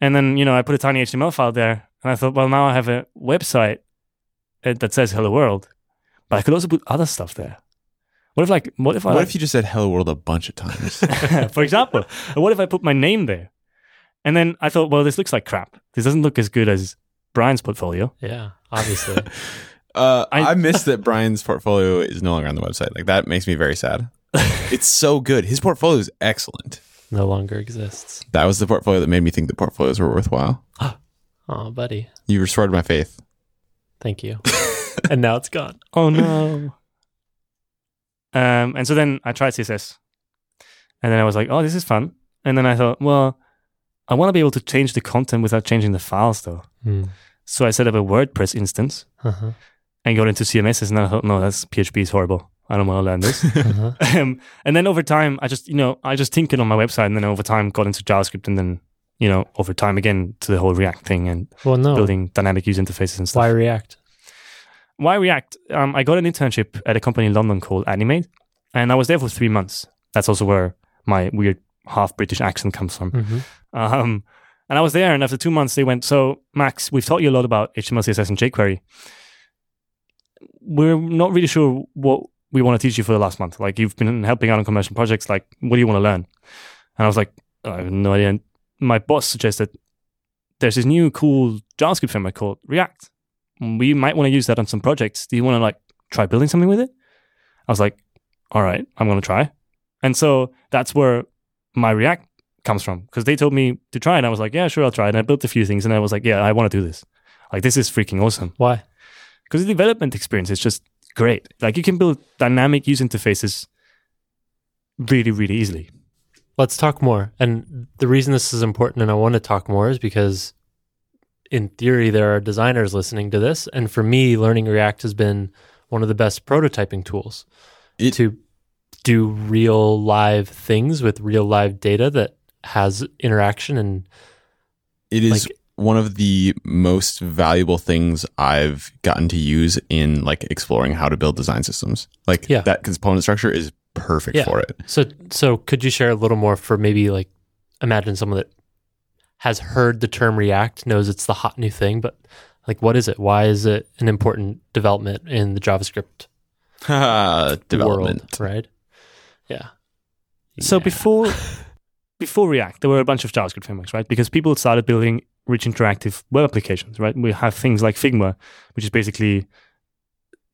and then you know I put a tiny HTML file there, and I thought, well, now I have a website uh, that says "Hello World," but I could also put other stuff there. What if like what if I What like, if you just said hello world a bunch of times? (laughs) for example, what if I put my name there? And then I thought, well, this looks like crap. This doesn't look as good as Brian's portfolio. Yeah. Obviously. (laughs) Uh, I, I- miss that Brian's portfolio is no longer on the website. Like that makes me very sad. (laughs) it's so good. His portfolio is excellent. no longer exists. That was the portfolio that made me think the portfolios were worthwhile. (gasps) Oh, buddy. You restored my faith. Thank you. (laughs) and now it's gone. Oh no. um, and so then I tried CSS, and then I was like, oh, this is fun. And then I thought, well, I want to be able to change the content without changing the files, though. Hmm. So I set up a WordPress instance Uh-huh. and got into CMSs, and then I thought, no, that's PHP is horrible. I don't want to learn this. (laughs) Uh-huh. um, and then over time, I just, you know, I just tinkered on my website, and then over time got into JavaScript, and then, you know, over time again to the whole React thing and Well, no. building dynamic user interfaces and stuff. Why React? Why React? Um, I got an internship at a company in London called Animate, and I was there for three months. That's also where my weird half British accent comes from. hmm Um, and I was there, and after two months, they went, So, Max, we've taught you a lot about HTML, CSS, and jQuery. We're not really sure what we want to teach you for the last month. Like, you've been helping out on commercial projects. Like, what do you want to learn? And I was like, I have no idea. And my boss suggested there's this new cool JavaScript framework called React. We might want to use that on some projects. Do you want to like try building something with it? I was like, all right, I'm going to try. And so that's where my React comes from because they told me to try. And I was like, yeah, sure, I'll try. And I built a few things and I was like, yeah, I want to do this. Like, this is freaking awesome Why? because the development experience is just great. Like, you can build dynamic user interfaces really, really easily. Let's talk more. And the reason this is important and I want to talk more is because in theory, there are designers listening to this. And for me, learning React has been one of the best prototyping tools It- to do real live things with real live data that has interaction and It is Like- one of the most valuable things I've gotten to use in like exploring how to build design systems. Like Yeah. that component structure is perfect Yeah. for it. So, so could you share a little more for maybe like imagine someone that has heard the term React, knows it's the hot new thing, but like, what is it? Why is it an important development in the JavaScript (laughs) Development. world? Right? Yeah. So before (laughs) before React, there were a bunch of JavaScript frameworks, right? Because people started building rich interactive web applications, right? We have things like Figma, which is basically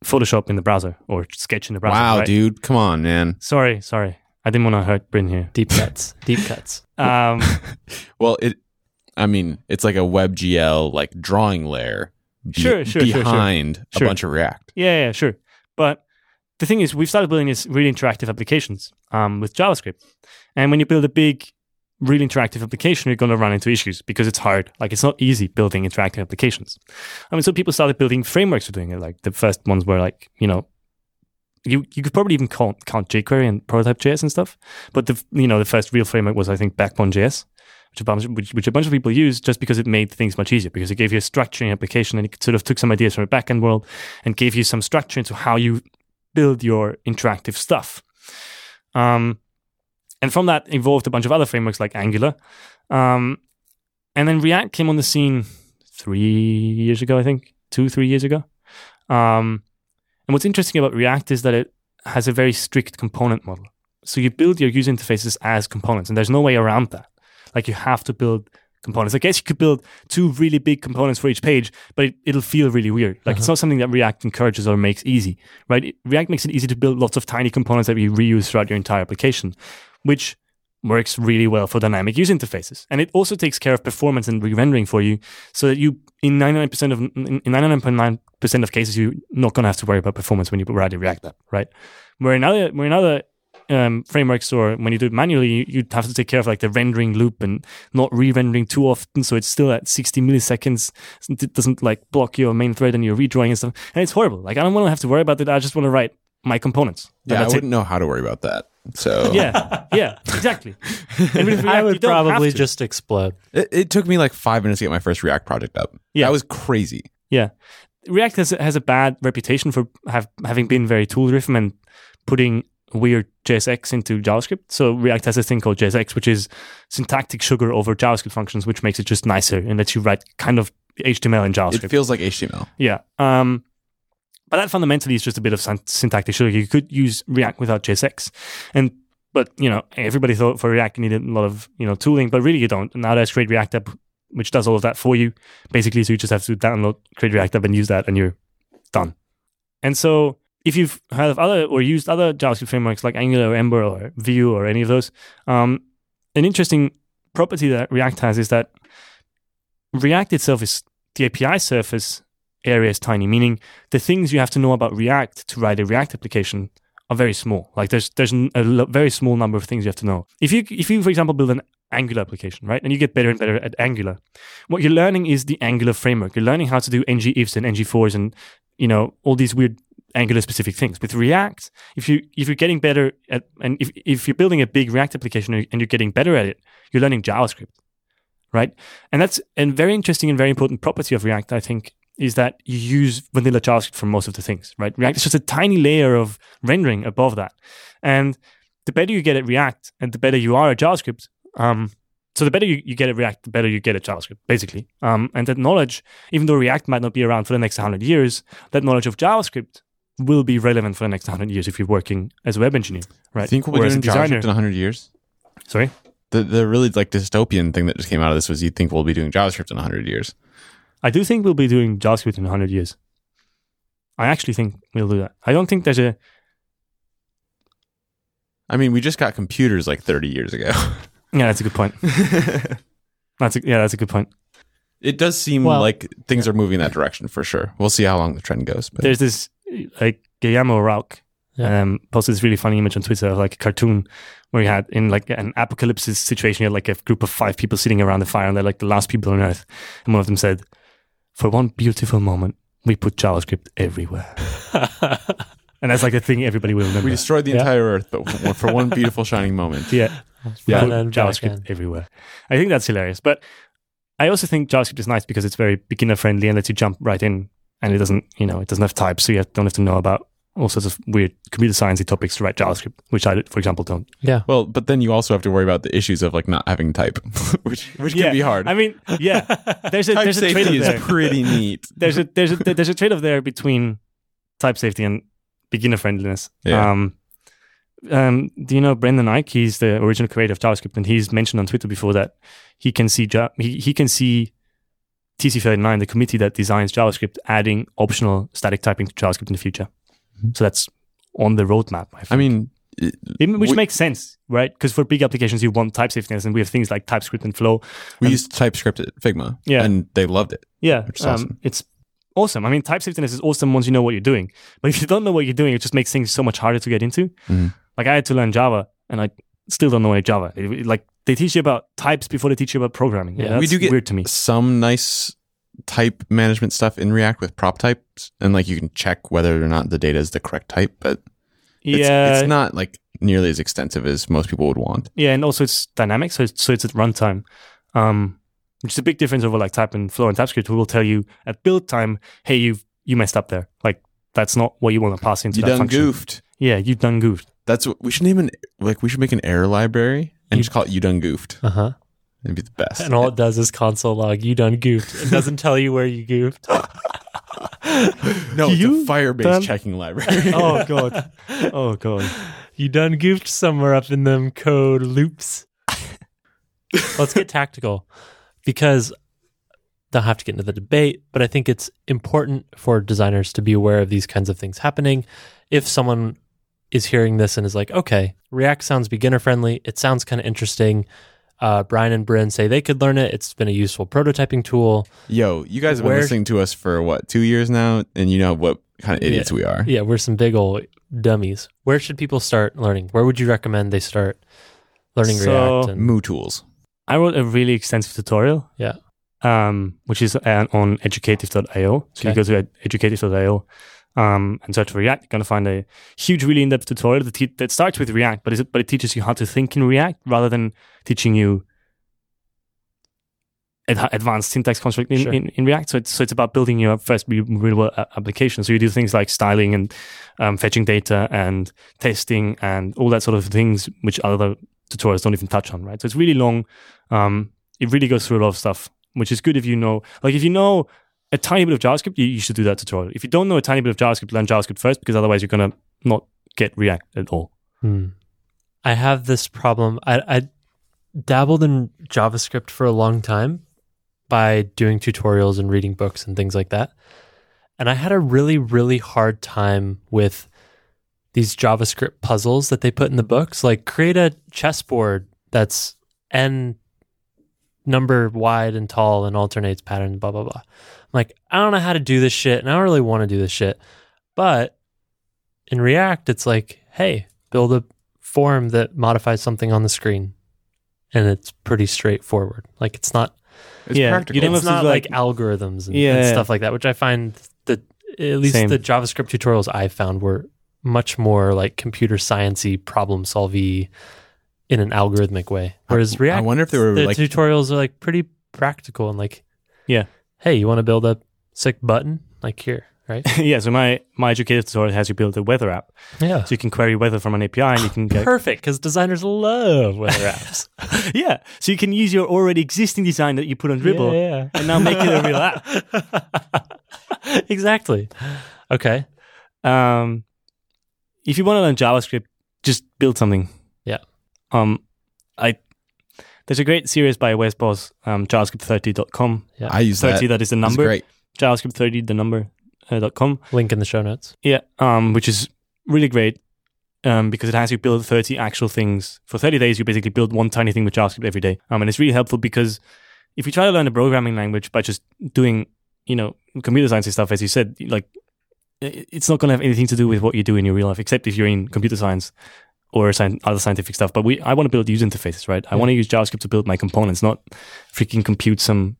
Photoshop in the browser or Sketch in the browser. Wow, right? dude, come on, man. Sorry, sorry. I didn't want to hurt Bryn here. deep cuts, deep cuts. Um, (laughs) Well, it. I mean, it's like a WebGL like drawing layer. be- Sure, sure, sure, sure. behind a Sure. bunch of React. Yeah, yeah, sure. But the thing is, we've started building these really interactive applications um, with JavaScript. And when you build a big, really interactive application, you're going to run into issues because it's hard. Like, it's not easy building interactive applications. I mean, so people started building frameworks for doing it. Like, the first ones were like, you know, you, you could probably even count, count jQuery and Prototype.js and stuff. But the you know the first real framework was I think Backbone.js, which a bunch which, which a bunch of people used just because it made things much easier because it gave you a structure in your application and it sort of took some ideas from the backend world and gave you some structure into how you build your interactive stuff. Um, and from that evolved a bunch of other frameworks like Angular. Um, and then React came on the scene three years ago, I think, two, three years ago. Um, and what's interesting about React is that it has a very strict component model. So you build your user interfaces as components, and there's no way around that. Like you have to build components. I guess you could build two really big components for each page, but it, it'll feel really weird. Like it's uh-huh. not something that React encourages or makes easy, right? It- React makes it easy to build lots of tiny components that you reuse throughout your entire application, which works really well for dynamic user interfaces. And it also takes care of performance and re-rendering for you so that you, in 99% of, in 99.9% of cases, you're not going to have to worry about performance when you write a React app, right? Where in other, where in other um, frameworks or when you do it manually, you, you'd have to take care of like the rendering loop and not re-rendering too often, so it's still at 60 milliseconds. It doesn't like block your main thread and your redrawing and stuff, and it's horrible. Like I don't want to have to worry about that. I just want to write my components. Yeah, I that's it. wouldn't know how to worry about that. So (laughs) Yeah, yeah, exactly. And with React, I would probably just explode. it, it took me like five minutes to get my first React project up. Yeah. that was crazy. Yeah, React has has a bad reputation for have having been very tool driven and putting weird JSX into JavaScript. So React has this thing called JSX, which is syntactic sugar over JavaScript functions, which makes it just nicer and lets you write kind of HTML in JavaScript. It feels like HTML. Yeah. Um, but that fundamentally is just a bit of syntactic sugar. You could use React without JSX, and but you know everybody thought for React you needed a lot of you know tooling, but really you don't. And Now there's Create React app, which does all of that for you, basically. So you just have to download Create React app and use that, and you're done. And so if you've have other or used other JavaScript frameworks like Angular or Ember or Vue or any of those, um, an interesting property that React has is that React itself is the API surface area is tiny, meaning the things you have to know about React to write a React application are very small. Like there's there's a very small number of things you have to know. If you if you for example build an Angular application, right, and you get better and better at Angular, what you're learning is the Angular framework. You're learning how to do ng ifs and ng fors and you know all these weird Angular specific things. With React, if you if you're getting better at and if if you're building a big React application and you're getting better at it, you're learning JavaScript, right? And that's a very interesting and very important property of React, I think, is that you use vanilla JavaScript for most of the things, right? React is just a tiny layer of rendering above that. And the better you get at React and the better you are at JavaScript, um, so the better you, you get at React, the better you get at JavaScript, basically. Um, and that knowledge, even though React might not be around for the next 100 years, that knowledge of JavaScript will be relevant for the next 100 years if you're working as a web engineer, right? I think we'll be doing JavaScript in 100 years. Sorry? The the really like dystopian thing that just came out of this was you think we'll be doing JavaScript in 100 years. I do think we'll be doing JavaScript in 100 years. I actually think we'll do that. I don't think there's a I mean, we just got computers like 30 years ago. (laughs) yeah. That's a good point. (laughs) That's a, yeah. That's a good point. it does seem Well- like things are moving in that direction for sure. We'll see how long the trend goes. But There's this like Guillermo Rauch Yeah. um, posted this really funny image on Twitter of like a cartoon where he had in like an apocalypse situation, he had like a group of five people sitting around the fire and they're like the last people on earth. And one of them said, for one beautiful moment, we put JavaScript everywhere. (laughs) and that's like a thing everybody will remember. We destroyed the Yeah. entire Earth, but for one beautiful shining moment. yeah. Yeah. Put Front end, back JavaScript everywhere. I think that's hilarious. But I also think JavaScript is nice because it's very beginner friendly and lets you jump right in. And it doesn't, you know, it doesn't have types, so you have- don't have to know about all sorts of weird computer sciencey topics to write JavaScript, which I, for example, don't. Yeah. Well, but then you also have to worry about the issues of like not having type, (laughs) which which Yeah, can be hard. I mean, yeah, there's a type there's a trade safety off is there. pretty neat. (laughs) there's a there's a there's a trade off there between type safety and beginner friendliness. Yeah. Um, um, do you know Brendan Eich? He's the original creator of JavaScript, and he's mentioned on Twitter before that he can see Ja- he, he can see TC39, the committee that designs JavaScript, adding optional static typing to JavaScript in the future. So that's on the roadmap. I, think. I mean, it- which we- makes sense, right? Because for big applications, you want type safety, and we have things like TypeScript and Flow. we And- used TypeScript at Figma, Yeah. and they loved it. Yeah, Which is um, awesome. it's awesome. I mean, type safetyness is awesome once you know what you're doing. But if you don't know what you're doing, it just makes things so much harder to get into. Mhm. Like I had to learn Java, and I still don't know any Java. It- like they teach you about types before they teach you about programming. Yeah. Yeah, We do get weird to me. Some nice type management stuff in React with prop types, and like you can check whether or not the data is the correct type, but it's, yeah, it's not like nearly as extensive as most people would want. yeah, and also it's dynamic, so it's, so it's at runtime, um, which is a big difference over like type and Flow and TypeScript, who will tell you at build time, hey, you've you messed up there. Like that's not what you want to pass into You that done function. goofed. Yeah, you've done goofed. That's what we should name an like. We should make an error library and just call it "You done goofed." Uh huh. It'd be the best. And all it does is console log. You done goofed. It doesn't tell you where you goofed. (laughs) no, it's You a Firebase done- checking library. (laughs) Oh (laughs) god. Oh god. You done goofed somewhere up in them code loops. Let's get tactical because don't have to get into the debate, but I think it's important for designers to be aware of these kinds of things happening. If someone is hearing this and is like, okay, React sounds beginner friendly, it sounds kind of interesting. Uh, Brian and Bryn say they could learn it. It's been a useful prototyping tool. Yo, you guys have been Where- listening to us for what two years now, and you know what kind of idiots we are. Yeah, we're some big old dummies. Where should people start learning? Where would you recommend they start learning So- React? And, MooTools. I wrote a really extensive tutorial. Yeah. Um, which is uh, on educative.io. So you Okay. go to ed- educative.io um, and search for React. You're going to find a huge, really in depth tutorial that, te- that starts with React, but, is it, but it teaches you how to think in React rather than teaching you ad- advanced syntax construct in, Sure. in, in React. So it's, so it's about building your first real world a- application. So you do things like styling and um, fetching data and testing and all that sort of things, which other tutorials don't even touch on, right? So it's really long. Um, it really goes through a lot of stuff, which is good if you know, like if you know a tiny bit of JavaScript, you, you should do that tutorial. If you don't know a tiny bit of JavaScript, learn JavaScript first, because otherwise you're gonna not get React at all. Hmm. I have this problem. I, I dabbled in JavaScript for a long time by doing tutorials and reading books and things like that. And I had a really, really hard time with these JavaScript puzzles that they put in the books. Like create a chessboard that's n number wide and tall and alternates pattern, blah, blah, blah. I'm like, I don't know how to do this shit and I don't really want to do this shit. But in React, it's like, hey, build a form that modifies something on the screen. And it's pretty straightforward. Like it's not It's Yeah, practical. you don't it's have to, not like, like- algorithms and, yeah, and Yeah. stuff like that, which I find that at least Same. the JavaScript tutorials I found were much more like computer sciencey, problem solvey in an algorithmic way. Whereas React, I wonder if they were the like tutorials are like pretty practical and like, Yeah. hey, you want to build a sick button? Like here, right? (laughs) yeah, so my my educative tutorial has you build a weather app, Yeah. so you can query weather from an API, and you can get Perfect, because designers love weather (laughs) apps. yeah, so you can use your already existing design that you put on Dribbble, Yeah, and now make it a real app. (laughs) exactly. Okay. Um, if you want to learn JavaScript, just build something. Yeah. Um, I there's a great series by Wes Bos, um, JavaScript30.com. Yeah. I use that. 30 that is the It's number. great. JavaScript30 the number uh, dot com. Link in the show notes. Yeah. Um, which is really great. Um, because it has you build 30 actual things. For 30 days, you basically build one tiny thing with JavaScript every day. Um, and it's really helpful because if you try to learn a programming language by just doing, you know, computer science and stuff, as you said, like, it's not going to have anything to do with what you do in your real life, except if you're in computer science or other scientific stuff. But we, I want to build user interfaces, right? I want to use JavaScript to build my components, not freaking compute some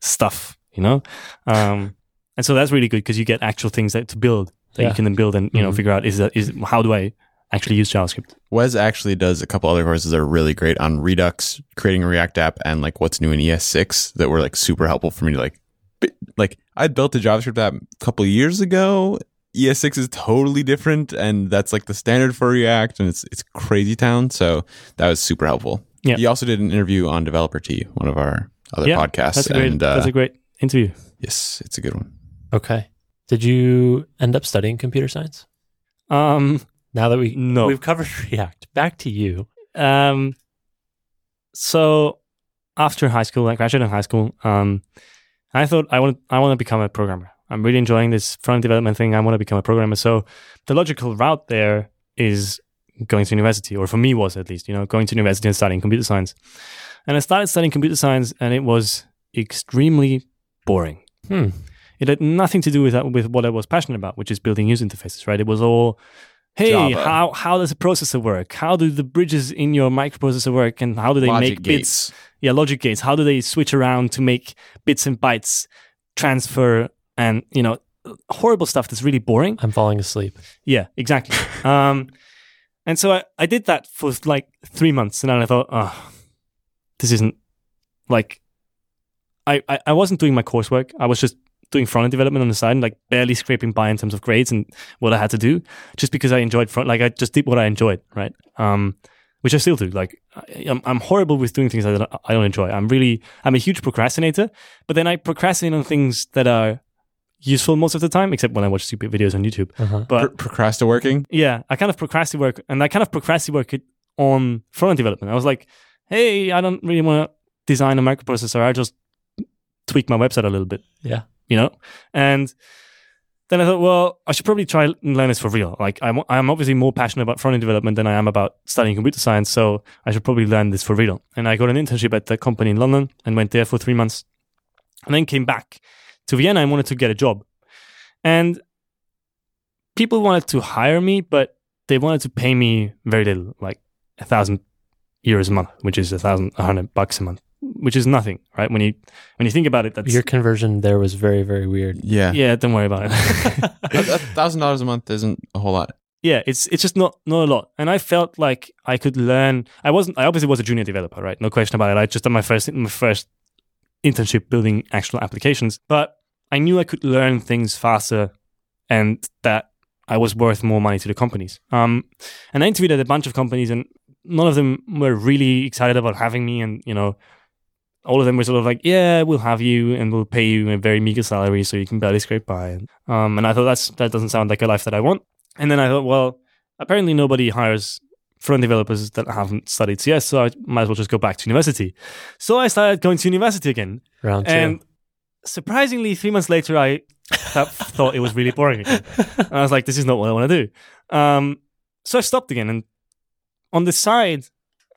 stuff you know? Um, and so that's really good because you get actual things that to build that Yeah. you can then build and, you know, Mhm. figure out is that, is how do I actually use JavaScript? Wes actually does a couple other courses that are really great on Redux, creating a React app, and like what's new in ES6 that were like super helpful for me to like, like I built a JavaScript app a couple of years ago. ES6 is totally different, and that's like the standard for React, and it's it's crazy town. So that was super helpful. Yeah. He also did an interview on Developer Tea, one of our other Yeah, podcasts, That's a great, and uh, that's a great interview. yes, it's a good one. Okay. Did you end up studying computer science? Um, Now that we no. we've covered (laughs) React, back to you. Um, so after high school, I graduated high school. Um, I thought I want I want to become a programmer. I'm really enjoying this front development thing. I want to become a programmer. So the logical route there is going to university, or for me was at least, you know, going to university and studying computer science. And I started studying computer science, and it was extremely boring. Hmm. It had nothing to do with that, with what I was passionate about, which is building user interfaces. Right? It was all, hey, Java. how how does a processor work? How do the bridges in your microprocessor work, and how do they Logic make bits? Yeah, logic gates. How do they switch around to make bits and bytes transfer? And you know, horrible stuff that's really boring. I'm falling asleep. Yeah, exactly. (laughs) um, and so I, I did that for like three months, and then I thought, oh, this isn't like I, I, I wasn't doing my coursework. I was just doing front end development on the side and like barely scraping by in terms of grades and what I had to do, just because I enjoyed front. Like I just did what I enjoyed, right? Um, which I still do. Like I, I'm, I'm horrible with doing things that I don't, I don't enjoy. I'm really I'm a huge procrastinator, but then I procrastinate on things that are useful most of the time, except when I watch stupid videos on YouTube. Uh-huh. But Pro- procrasti working. yeah, I kind of procrastinate work, and I kind of procrastinate work it on front end development. I was like, hey, I don't really want to design a microprocessor. I just tweak my website a little bit, Yeah. you know. And then I thought, well, I should probably try and learn this for real. Like, I'm I'm obviously more passionate about front end development than I am about studying computer science, so I should probably learn this for real. And I got an internship at the company in London and went there for three months, and then came back to Vienna and wanted to get a job. And people wanted to hire me, but they wanted to pay me very little, like a thousand euros a month, which is a thousand, a hundred bucks a month, which is nothing, right? When you when you think about it, that's Your conversion there was very, very weird. Yeah, yeah. Don't worry about it. (laughs) a thousand dollars a month isn't a whole lot. yeah, it's it's just not not a lot. And I felt like I could learn. I wasn't. I obviously was a junior developer, right? No question about it. I just done my first my first internship building actual applications, but I knew I could learn things faster, and that I was worth more money to the companies. Um, and I interviewed at a bunch of companies, and none of them were really excited about having me. And you know, all of them were sort of like, "Yeah, we'll have you, and we'll pay you a very meager salary, so you can barely scrape by." And, um, and I thought that's that doesn't sound like a life that I want. And then I thought, well, apparently nobody hires front developers that haven't studied CS, so I might as well just go back to university. So I started going to university again. Round two. And surprisingly, three months later, I thought it was really boring again. (laughs) And I was like, this is not what I want to do. Um, so I stopped again. And on the side,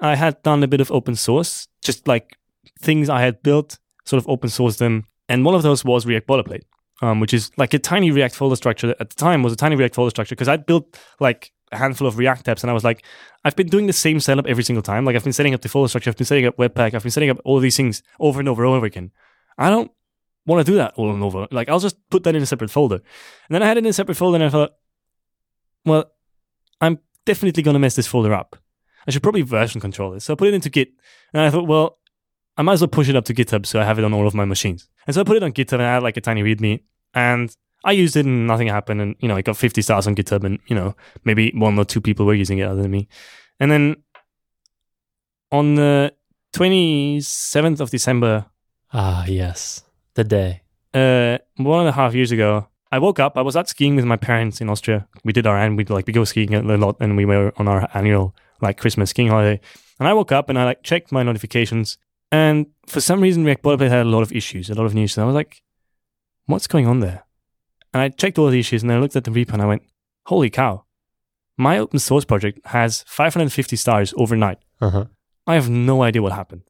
I had done a bit of open source, just like things I had built, sort of open source them. And one of those was React Boilerplate, um, which is like a tiny React folder structure. At the time, was a tiny React folder structure because I built like a handful of React apps, and I was like, I've been doing the same setup every single time. Like I've been setting up the folder structure, I've been setting up Webpack, I've been setting up all these things over and over and over again. I don't want to do that all and over. Like I'll just put that in a separate folder. And then I had it in a separate folder, and I thought, well, I'm definitely going to mess this folder up. I should probably version control it. So I put it into Git, and I thought, well, I might as well push it up to GitHub so I have it on all of my machines. And so I put it on GitHub, and I had like a tiny README, and I used it, and nothing happened. And you know, I got 50 stars on GitHub, and you know, maybe one or two people were using it other than me. And then on the 27th of December, ah, yes. The day. uh, one and a half years ago, I woke up. I was out skiing with my parents in Austria. We did our and we like we go skiing a lot, and we were on our annual like Christmas skiing holiday. And I woke up and I like checked my notifications, and for some reason React Boilerplate had a lot of issues, a lot of news. And I was like, "What's going on there?" And I checked all the issues, and then I looked at the repo, and I went, "Holy cow! My open source project has 550 stars overnight." Uh-huh. I have no idea what happened.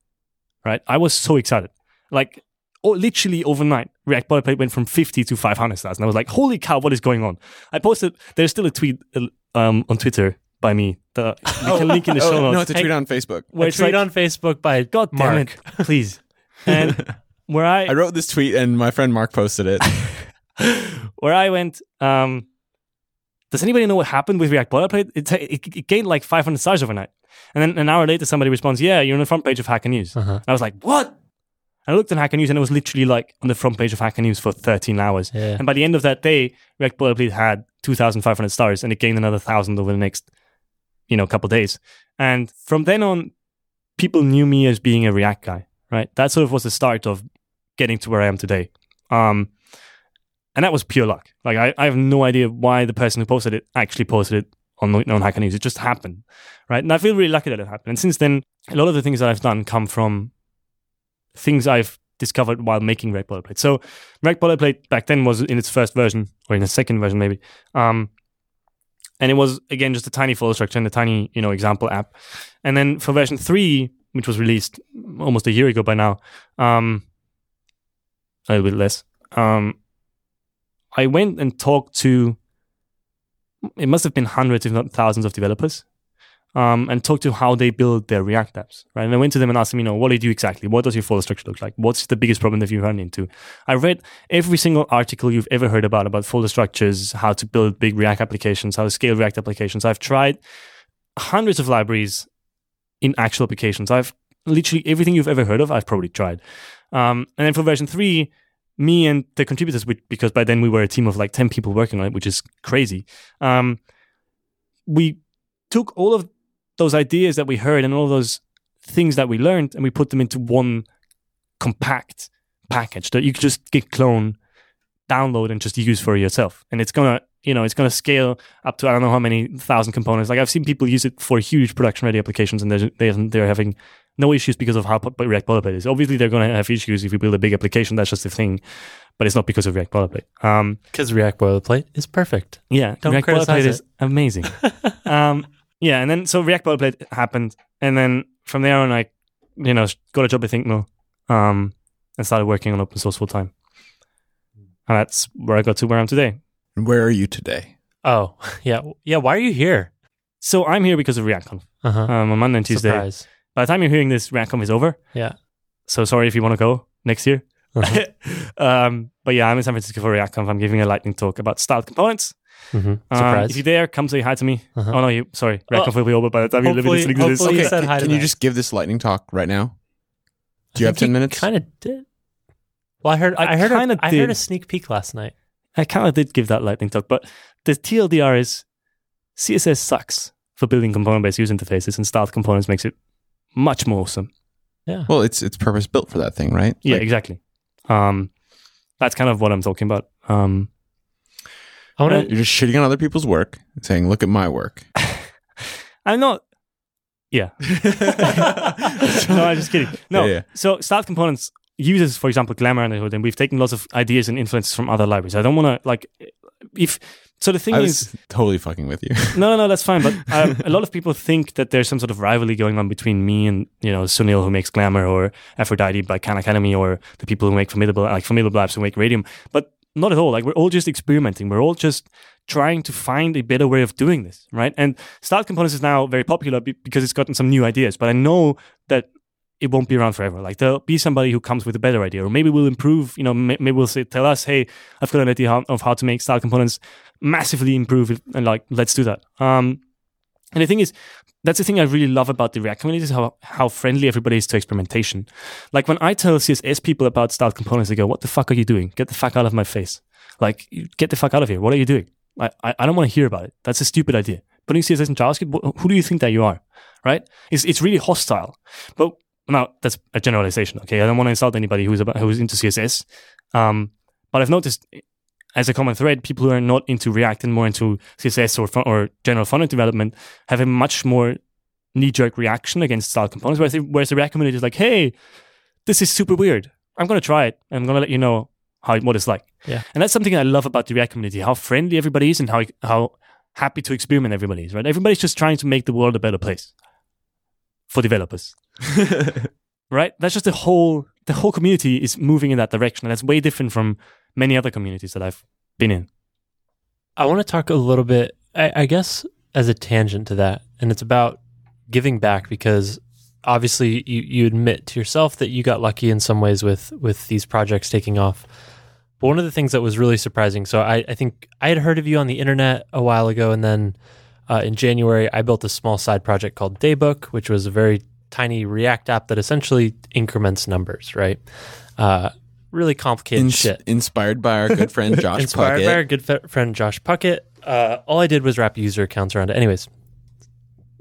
Right? I was so excited. Like, oh, literally overnight, React Boilerplate went from 50 to 500 stars. And I was like, holy cow, what is going on? I posted, there's still a tweet uh, um, on Twitter by me that we can (laughs) link in the show Oh, notes. no, it's a tweet on Facebook. where a tweet like, on Facebook by God damn Mark. it, please. And (laughs) where I, I wrote this tweet and my friend Mark posted it. (laughs) (laughs) where I went. Um, does anybody know what happened with React Boilerplate? It, it, it gained like 500 stars overnight, and then an hour later, somebody responds, "Yeah, you're on the front page of Hacker News." Uh-huh. And I was like, "What?" I looked on Hacker News, and it was literally like on the front page of Hacker News for 13 hours. Yeah. And by the end of that day, React Boilerplate had 2,500 stars, and it gained another thousand over the next, you know, couple days. And from then on, people knew me as being a React guy, right? That sort of was the start of getting to where I am today. Um, and that was pure luck. Like I, I have no idea why the person who posted it actually posted it on on Hacker News. It just happened, right? And I feel really lucky that it happened. And since then, a lot of the things that I've done come from things I've discovered while making React Boilerplate. So React Boilerplate back then was in its first version or in its second version maybe. Um, and it was again just a tiny folder structure and a tiny you know example app. And then for version three, which was released almost a year ago by now, um, a little bit less. Um, I went and talked to it must have been hundreds, if not thousands, of developers, um, and talked to how they build their React apps. Right, and I went to them and asked them, you know, what do you do exactly? What does your folder structure look like? What's the biggest problem that you run into? I read every single article you've ever heard about about folder structures, how to build big React applications, how to scale React applications. I've tried hundreds of libraries in actual applications. I've literally everything you've ever heard of. I've probably tried. Um, and then for version three, me and the contributors, which, because by then we were a team of like 10 people working on it, which is crazy. Um, we took all of those ideas that we heard and all those things that we learned and we put them into one compact package that you could just git clone, download, and just use for yourself. And it's gonna, you know, it's gonna scale up to I don't know how many thousand components. Like I've seen people use it for huge production ready applications, and they're, they're having no issues because of how React Boilerplate is. Obviously, they're gonna have issues if you build a big application. That's just the thing, but it's not because of React Boilerplate. Um, Because React Boilerplate is perfect. yeah, Don't React Boilerplate is amazing. (laughs) um, yeah, and then so React Boilerplate happened, and then from there on, I, you know, got a job at ThinkMill, um, and started working on open source full time. And that's where I got to where I'm today. And Where are you today? Oh, (laughs) yeah. Yeah. Why are you here? So I'm here because of ReactConf Uh-huh. um, on Monday and Tuesday. Surprise. By the time you're hearing this, ReactConf is over. Yeah. So sorry if you want to go next year. Uh-huh. (laughs) um, but yeah, I'm in San Francisco for ReactConf. I'm giving a lightning talk about styled components. Mhm. Um, Surprise. if you're there, come say hi to me. Uh-huh. Oh no, you sorry. ReactConf will be over by the time you're Hopefully- listening to this. hopefully you Okay, said can, hi to can you just give this lightning talk right now? Do you have 10 minutes? I Kind of did. Well, I heard. I, I heard. kinda A, I heard a sneak peek last night. I kind of did give that lightning talk, but the TLDR is CSS sucks for building component-based user interfaces, and styled components makes it much more awesome. Yeah. Well, it's it's purpose built for that thing, right? Yeah, Like, exactly. Um, that's kind of what I'm talking about. Um, I want to. You're just shitting on other people's work and saying, look at my work. (laughs) I'm not. Yeah. (laughs) (laughs) no, I'm just kidding. No. Yeah, yeah. So styled components uses, for example, Glamor and the hood, and we've taken lots of ideas and influences from other libraries. I don't want to like if. So the thing is, totally fucking with you. no, no, no, that's fine. But (laughs) um, a lot of people think that there's some sort of rivalry going on between me and you know Sunil who makes Glamor or Aphrodite by Khan Academy or the people who make Formidable like Formidable apps who make Radium. But not at all. Like we're all just experimenting. We're all just trying to find a better way of doing this, right? And styled components is now very popular be- because it's gotten some new ideas. But I know that it won't be around forever. Like there'll be somebody who comes with a better idea, or maybe we'll improve. You know, maybe we'll say, tell us, hey, I've got an idea of how to make style components massively improve it, and like let's do that. Um, and the thing is, that's the thing I really love about the React community is how how friendly everybody is to experimentation. Like when I tell CSS people about style components, they go, "What the fuck are you doing? Get the fuck out of my face! Like, get the fuck out of here! What are you doing? I I, I don't want to hear about it. That's a stupid idea. Putting CSS in JavaScript, who do you think that you are? Right? It's it's really hostile. But now that's a generalization. Okay, I don't want to insult anybody who's about who's into CSS. Um, but I've noticed as a common thread, people who are not into React and more into CSS or or general front-end development have a much more knee-jerk reaction against style components. Whereas the, whereas the React community is like, "Hey, this is super weird. I'm going to try it. I'm going to let you know how what it's like." Yeah. and that's something I love about the React community: how friendly everybody is and how how happy to experiment everybody is. Right? Everybody's just trying to make the world a better place for developers. (laughs) right? That's just the whole the whole community is moving in that direction, and that's way different from many other communities that I've been in. I want to talk a little bit, I, I guess, as a tangent to that, and it's about giving back because obviously you, you admit to yourself that you got lucky in some ways with with these projects taking off. But one of the things that was really surprising, so I, I think I had heard of you on the internet a while ago, and then uh, in January I built a small side project called Daybook, which was a very tiny React app that essentially increments numbers, right? Uh, really complicated Ins- shit. Inspired by our good friend (laughs) Josh Inspired Puckett. by our good fe- friend Josh Puckett. Uh, all I did was wrap user accounts around it. Anyways,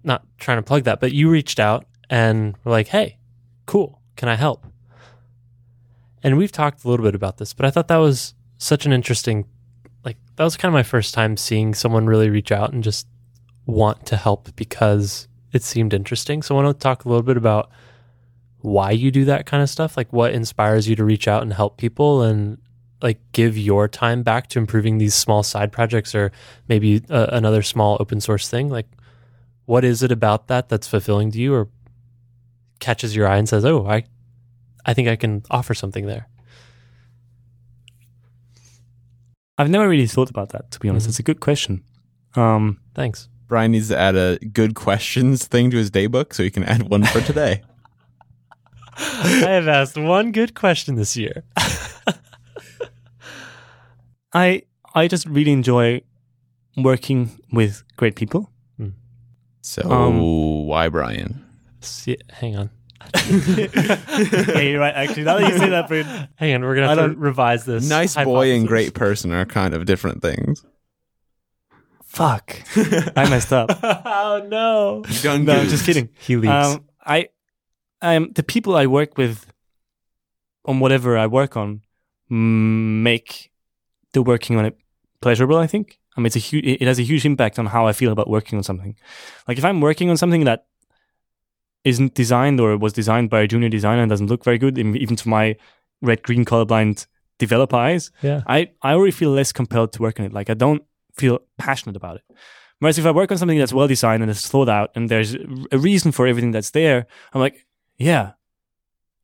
not trying to plug that, but you reached out and were like, "Hey, cool, can I help?" And we've talked a little bit about this, but I thought that was such an interesting, like that was kind of my first time seeing someone really reach out and just want to help because it seemed interesting. So I want to talk a little bit about why you do that kind of stuff, like what inspires you to reach out and help people and like give your time back to improving these small side projects or maybe uh, another small open source thing like what is it about that that's fulfilling to you or catches your eye and says oh i i think i can offer something there I've never really thought about that, to be honest. Mhm. It's a good question. Um, thanks Brian needs to add a good questions thing to his daybook so he can add one for today. (laughs) i have asked one good question this year (laughs) I I just really enjoy working with great people. So Um, why Brian? See, hang on (laughs) hey, you're right. Actually, now that you say that, Bryn, hang on we're gonna I have to revise this Nice boy and great person are kind of different things. Fuck, (laughs) I messed up. oh no Done No, I'm just kidding. he leaves Um, I, um, the people I work with on whatever I work on make the working on it pleasurable. I think. I mean, it's a huge. It has a huge impact on how I feel about working on something. Like if I'm working on something that isn't designed or was designed by a junior designer and doesn't look very good, even even to my red green colorblind developer eyes, yeah I, I already feel less compelled to work on it. Like I don't feel passionate about it. Whereas if I work on something that's well designed and it's thought out and there's a reason for everything that's there, I'm like, yeah,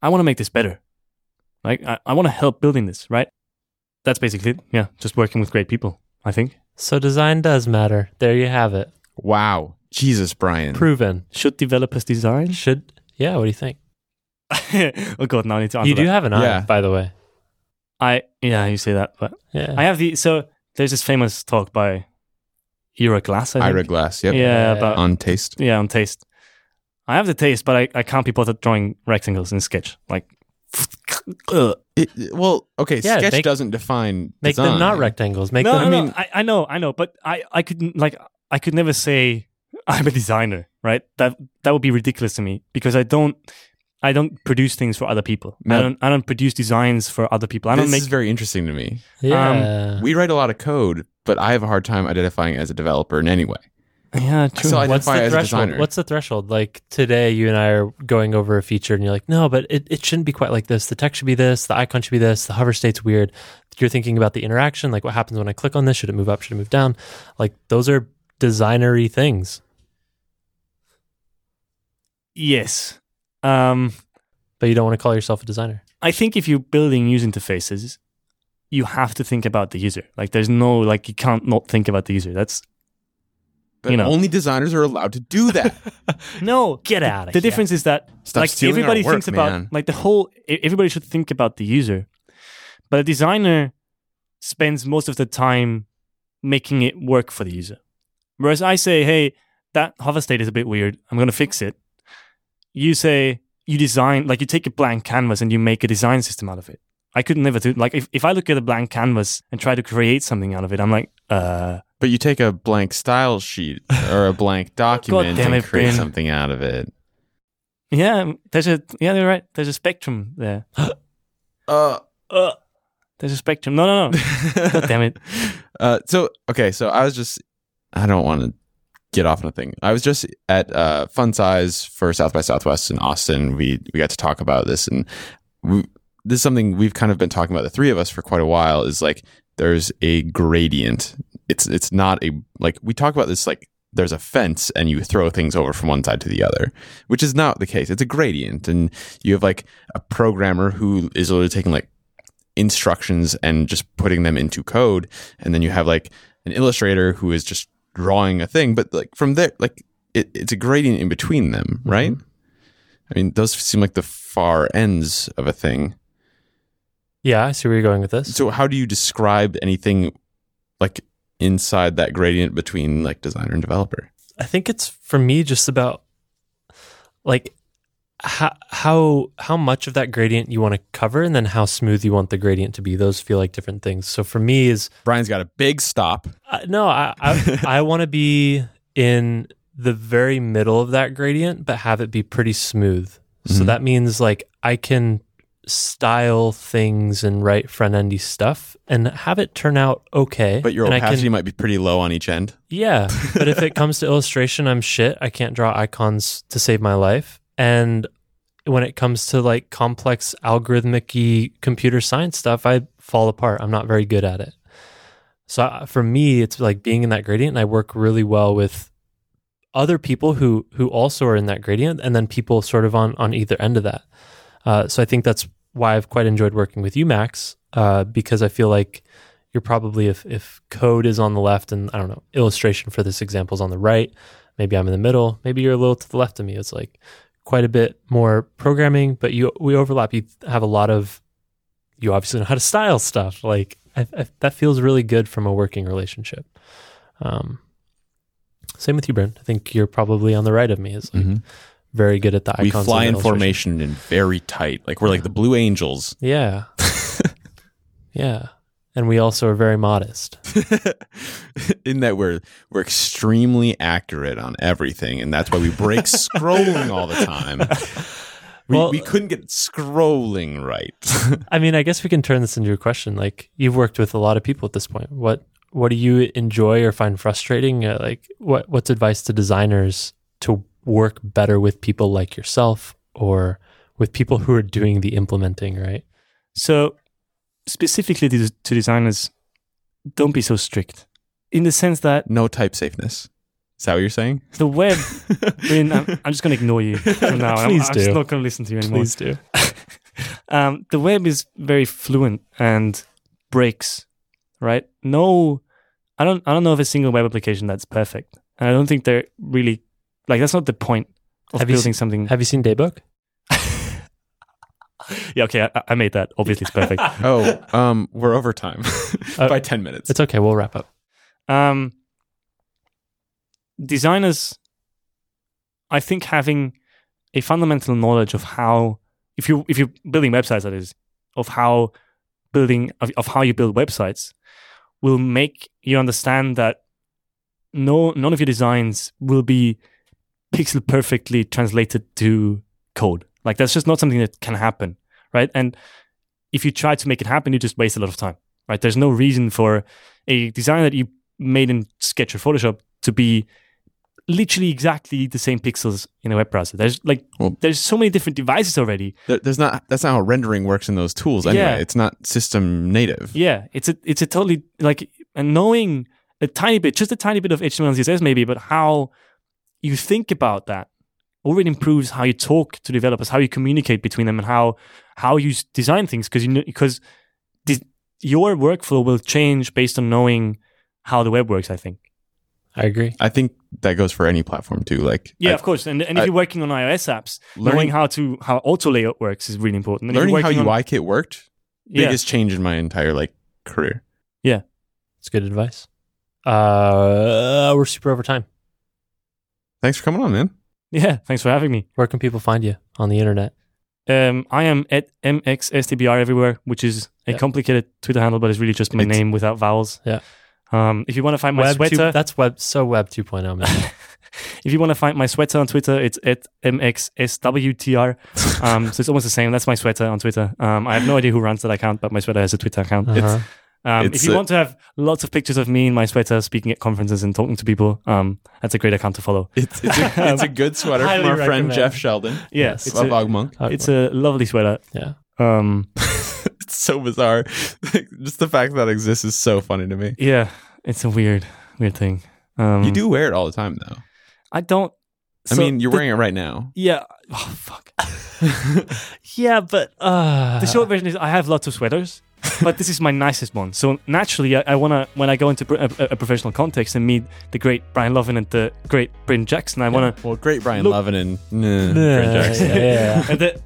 I want to make this better. Like I, I want to help building this, right? That's basically it. Yeah, just working with great people, I think. so design does matter there you have it Wow. Jesus, Brian. proven Should developers design? should yeah what do you think (laughs) oh god, now I need to answer you do that. have an eye Yeah. by the way I yeah, you say that, but yeah I have the so there's this famous talk by Ira Glass, I think. Ira Glass. Yep. Yeah, Yeah. about On taste. Yeah, on taste. I have the taste, but I, I can't be bothered drawing rectangles in Sketch. Like. It, well, okay. Yeah, sketch make- doesn't define. Make them not rectangles. Make no, them. no, no, I, I know, I know, but I, I could like I could never say (laughs) I'm a designer, right? That that would be ridiculous to me because I don't I don't produce things for other people. No. I don't I don't produce designs for other people. I This don't make is very interesting to me. Yeah. Um, we write a lot of code, but I have a hard time identifying as a developer in any way. yeah, true. So I What's identify the as a threshold? designer. What's the threshold? Like today, you and I are going over a feature, and you're like, "No, but it, it shouldn't be quite like this. The text should be this. The icon should be this. The hover state's weird." You're thinking about the interaction, like what happens when I click on this? Should it move up? Should it move down? Like those are designery things. yes. Um, But you don't want to call yourself a designer. I think if you're building user interfaces, you have to think about the user. Like, there's no like you can't not think about the user. That's But you know. only designers are allowed to do that. (laughs) no Get out of here. the here. difference is that Stop like everybody work, thinks about like the whole everybody should think about the user but a designer spends most of the time making it work for the user whereas i say hey that hover state is a bit weird i'm going to fix it you say you design like you take a blank canvas and you make a design system out of it. I could never do like if, if i look at a blank canvas and try to create something out of it i'm like uh but you take a blank style sheet or a blank (laughs) document and it, create Bryn. something out of it. yeah there's a yeah you're right. There's a spectrum there. (gasps) Uh, uh, there's a spectrum. No no no. (laughs) God damn it. Uh, so okay, so I was just I don't want to get off on a thing. I was just at uh, Fun Size for South by Southwest in Austin. We we got to talk about this, and we, this is something we've kind of been talking about the three of us for quite a while. Is like there's a gradient. It's it's not a like we talk about this like there's a fence and you throw things over from one side to the other, which is not the case. It's a gradient, and you have like a programmer who is literally taking like instructions and just putting them into code and then you have like an illustrator who is just drawing a thing but like from there like it, it's a gradient in between them mm-hmm. right I mean, those seem like the far ends of a thing. Yeah, I see where you're going with this. So, how do you describe anything like inside that gradient between like designer and developer? I think it's for me just about like how how how much of that gradient you want to cover and then how smooth you want the gradient to be. Those feel like different things. So for me is Brian's got a big stop. uh, no, I I, (laughs) I want to be in the very middle of that gradient, but have it be pretty smooth. So Mhm. that means like I can style things and write front endy stuff and have it turn out okay. But your and I can- opacity might be pretty low on each end. yeah, but if it (laughs) comes to illustration, I'm shit. I can't draw icons to save my life. And when it comes to like complex algorithmic computer science stuff, I fall apart. I'm not very good at it. So uh, for me, it's like being in that gradient. And I work really well with other people who who also are in that gradient, and then people sort of on on either end of that. Uh, so I think that's why I've quite enjoyed working with you, Max, uh, because I feel like you're probably if if code is on the left and I don't know illustration for this example is on the right, maybe I'm in the middle, maybe you're a little to the left of me. It's like quite a bit more programming, but you we overlap. You have a lot of you obviously know how to style stuff. Like I, I, that feels really good from a working relationship. Um, same with you, Brent. I think you're probably on the right of me. Is like very good at the icons. We fly in formation and very tight. Like we're like the Blue Angels. Yeah, (laughs) yeah, and we also are very modest. (laughs) in that we're we're extremely accurate on everything, and that's why we break (laughs) scrolling all the time. (laughs) We, Well- we couldn't get scrolling right. I mean, I guess we can turn this into a question. Like, you've worked with a lot of people at this point. What what do you enjoy or find frustrating? Uh, like, what what's advice to designers to work better with people like yourself or with people who are doing the implementing? Right? So, specifically to, to designers, don't be so strict. In the sense that no type safeness. Is that what you're saying? the web, (laughs) I mean, I'm, I'm just going to ignore you from now. on. (laughs) I'm, Please I'm just not going to listen to you anymore. Please do. (laughs) um, the web is very fluent and breaks, right? No, I don't, I don't know of a single web application that's perfect. And I don't think they're really like that's not the point of Have you building something. Have you seen Daybook? Yeah, okay, I, I made that. Obviously, it's perfect. (laughs) Oh, um, we're over time (laughs) Uh, by ten minutes. It's okay. We'll wrap up. um, designers, I think, having a fundamental knowledge of how, if you if you're building websites, that is, of how building of, of how you build websites, will make you understand that no none of your designs will be pixel perfectly translated to code. Like that's just not something that can happen, right? And if you try to make it happen, you just waste a lot of time, right? There's no reason for a design that you made in Sketch or Photoshop to be literally exactly the same pixels in a web browser. There's like Well- there's so many different devices already. There's not. That's not how rendering works in those tools. Anyway, Yeah. it's not system native. Yeah, it's a it's a totally like and knowing a tiny bit, just a tiny bit of HTML and CSS maybe, but how you think about that already improves how you talk to developers, how you communicate between them, and how how you design things because you know because this, your workflow will change based on knowing how the web works. I think. I agree. I think that goes for any platform too. Like Yeah, I- of course. And, and if I- you're working on iOS apps, knowing learning how to how auto layout works is really important. And learning how working on- UIKit worked. yeah, Biggest change in my entire like career. Yeah, it's good advice. Uh, we're super over time. Thanks for coming on, man. Yeah. Thanks for having me. Where can people find you on the internet? Um, I am at mxstbr everywhere, which is a Yeah. complicated Twitter handle, but it's really just my It's- name without vowels. Yeah. Um, if you want to find my web sweater, two, that's web so web 2.0 man. (laughs) if you want to find my sweater on Twitter, it's at mxswtr. (laughs) um, so it's almost the same. That's my sweater on Twitter. Um, I have no idea who runs that account, but my sweater has a Twitter account. Uh-huh. Um, if you a- want to have lots of pictures of me in my sweater speaking at conferences and talking to people, um, that's a great account to follow. It's it's a, it's a (laughs) good sweater from Highly our friend. Jeff Sheldon Yeah, (laughs) Yes. it's, a, Ugmonk. Uh, it's a lovely sweater. yeah. Um, (laughs) It's so bizarre. Just the fact that exists is so funny to me. yeah, it's a weird, weird thing. Um, You do wear it all the time though. I don't I mean, you're the- wearing it right now. Yeah. Oh fuck. (laughs) Yeah, but uh, The short version is I have lots of sweaters, but this is my nicest one. So naturally, I, I wanna when I go into a, a professional context and meet the great Brian Lovin and the great Bryn Jackson, I wanna Well, great Brian Look- Lovin and nah, Yeah, Brent Jackson. yeah. (laughs) and the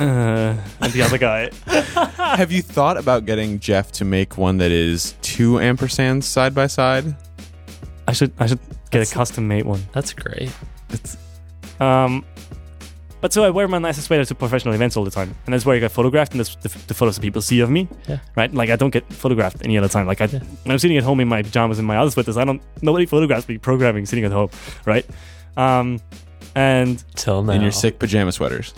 uh, and the other guy. (laughs) Have you thought about getting Jeff to make one that is two ampersands side by side? I should I should get That's- a custom made one. That's great. It's Um, but so I wear my nicest sweater to professional events all the time, and that's where I get photographed, and that's the, the photos that people see of me. Yeah. Right. Like I don't get photographed any other time. Like I, Yeah. when I'm sitting at home in my pajamas and my other sweaters, I don't. Nobody photographs me programming sitting at home. Right. Um, and Till now. in your sick pajama sweaters.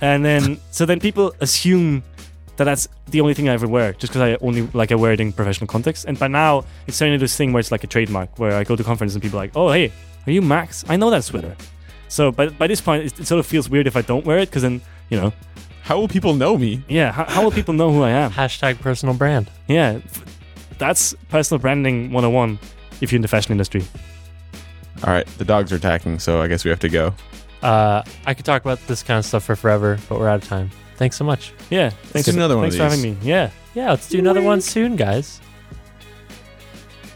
and then so then people assume that that's the only thing I ever wear, just because I only like I wear it in professional context. And by now, it's turning into this thing where it's like a trademark, where I go to conferences and people are like, "Oh, hey, are you Max? I know that sweater." So by by this point, it, it sort of feels weird if I don't wear it, because then you know, How will people know me? yeah, how, how will people know who I am? Hashtag personal brand. Yeah, that's personal branding 101 if you're in the fashion industry. All right, the dogs are attacking, so I guess we have to go. Uh, I could talk about this kind of stuff for forever, but we're out of time. Thanks so much. Yeah, thanks, do another one thanks of for having me. Yeah. Yeah, let's do another one soon, guys.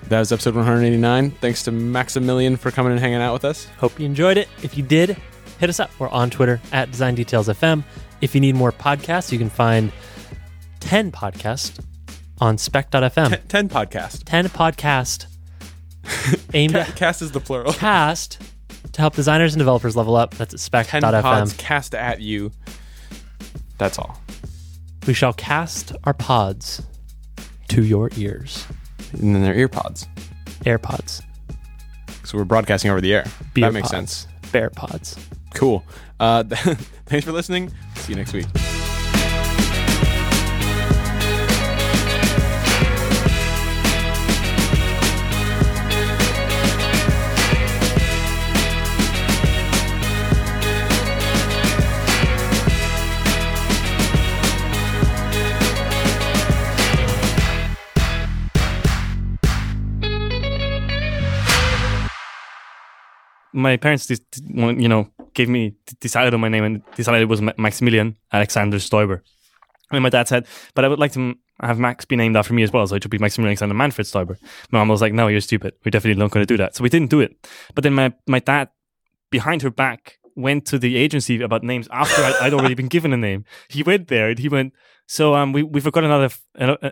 That was episode 189. Thanks to Maximilian for coming and hanging out with us. Hope you enjoyed it. If you did, hit us up. We're on Twitter at Design Details FM. If you need more podcasts, you can find 10 podcasts on spec.fm. Ten, 10 podcast. 10 podcast (laughs) aimed at cast is the plural. cast to help designers and developers level up. That's at 10 pods cast at you. That's all. We shall cast our pods to your ears. And then they're ear pods. AirPods, So we're broadcasting over the air. Beer that makes pods. sense. Bear pods. Cool. Uh, (laughs) thanks for listening. See you next week. My parents, you know, gave me decided on my name and decided it was Maximilian Alexander Stoiber. And my dad said, "But I would like to have Max be named after me as well, so it should be Maximilian Alexander Manfred Stoiber." My mom was like, "No, you're stupid. We're definitely not going to do that." So we didn't do it. But then my my dad, behind her back, went to the agency about names after I, I'd already been given a name. He went there and he went. So um, we we forgot another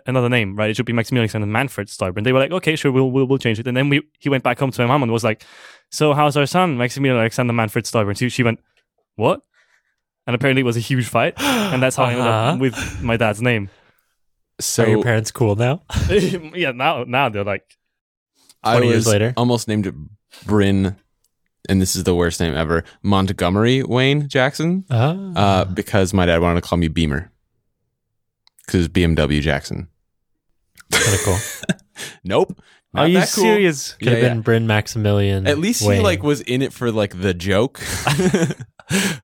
another name, right? It should be Maximilian and Manfred Stoiber. And they were like, "Okay, sure, we'll we'll, we'll change it." And then we he went back home to my mom and was like, so how's our son, Maximilian Alexander Manfred Stoiber? And she, she went, what? And apparently it was a huge fight. And that's how I ended Uh-huh. up with my dad's name. So Are your parents cool now? (laughs) yeah, now now they're like, I 20 years was later? almost named it Bryn, and this is the worst name ever Montgomery Wayne Jackson, Oh. uh, because my dad wanted to call me Beamer. Because BMW Jackson. kind of cool. (laughs) Nope. are you cool. serious? Could have Yeah, been Bryn Maximilian. At least he like was in it for like the joke. (laughs) (laughs)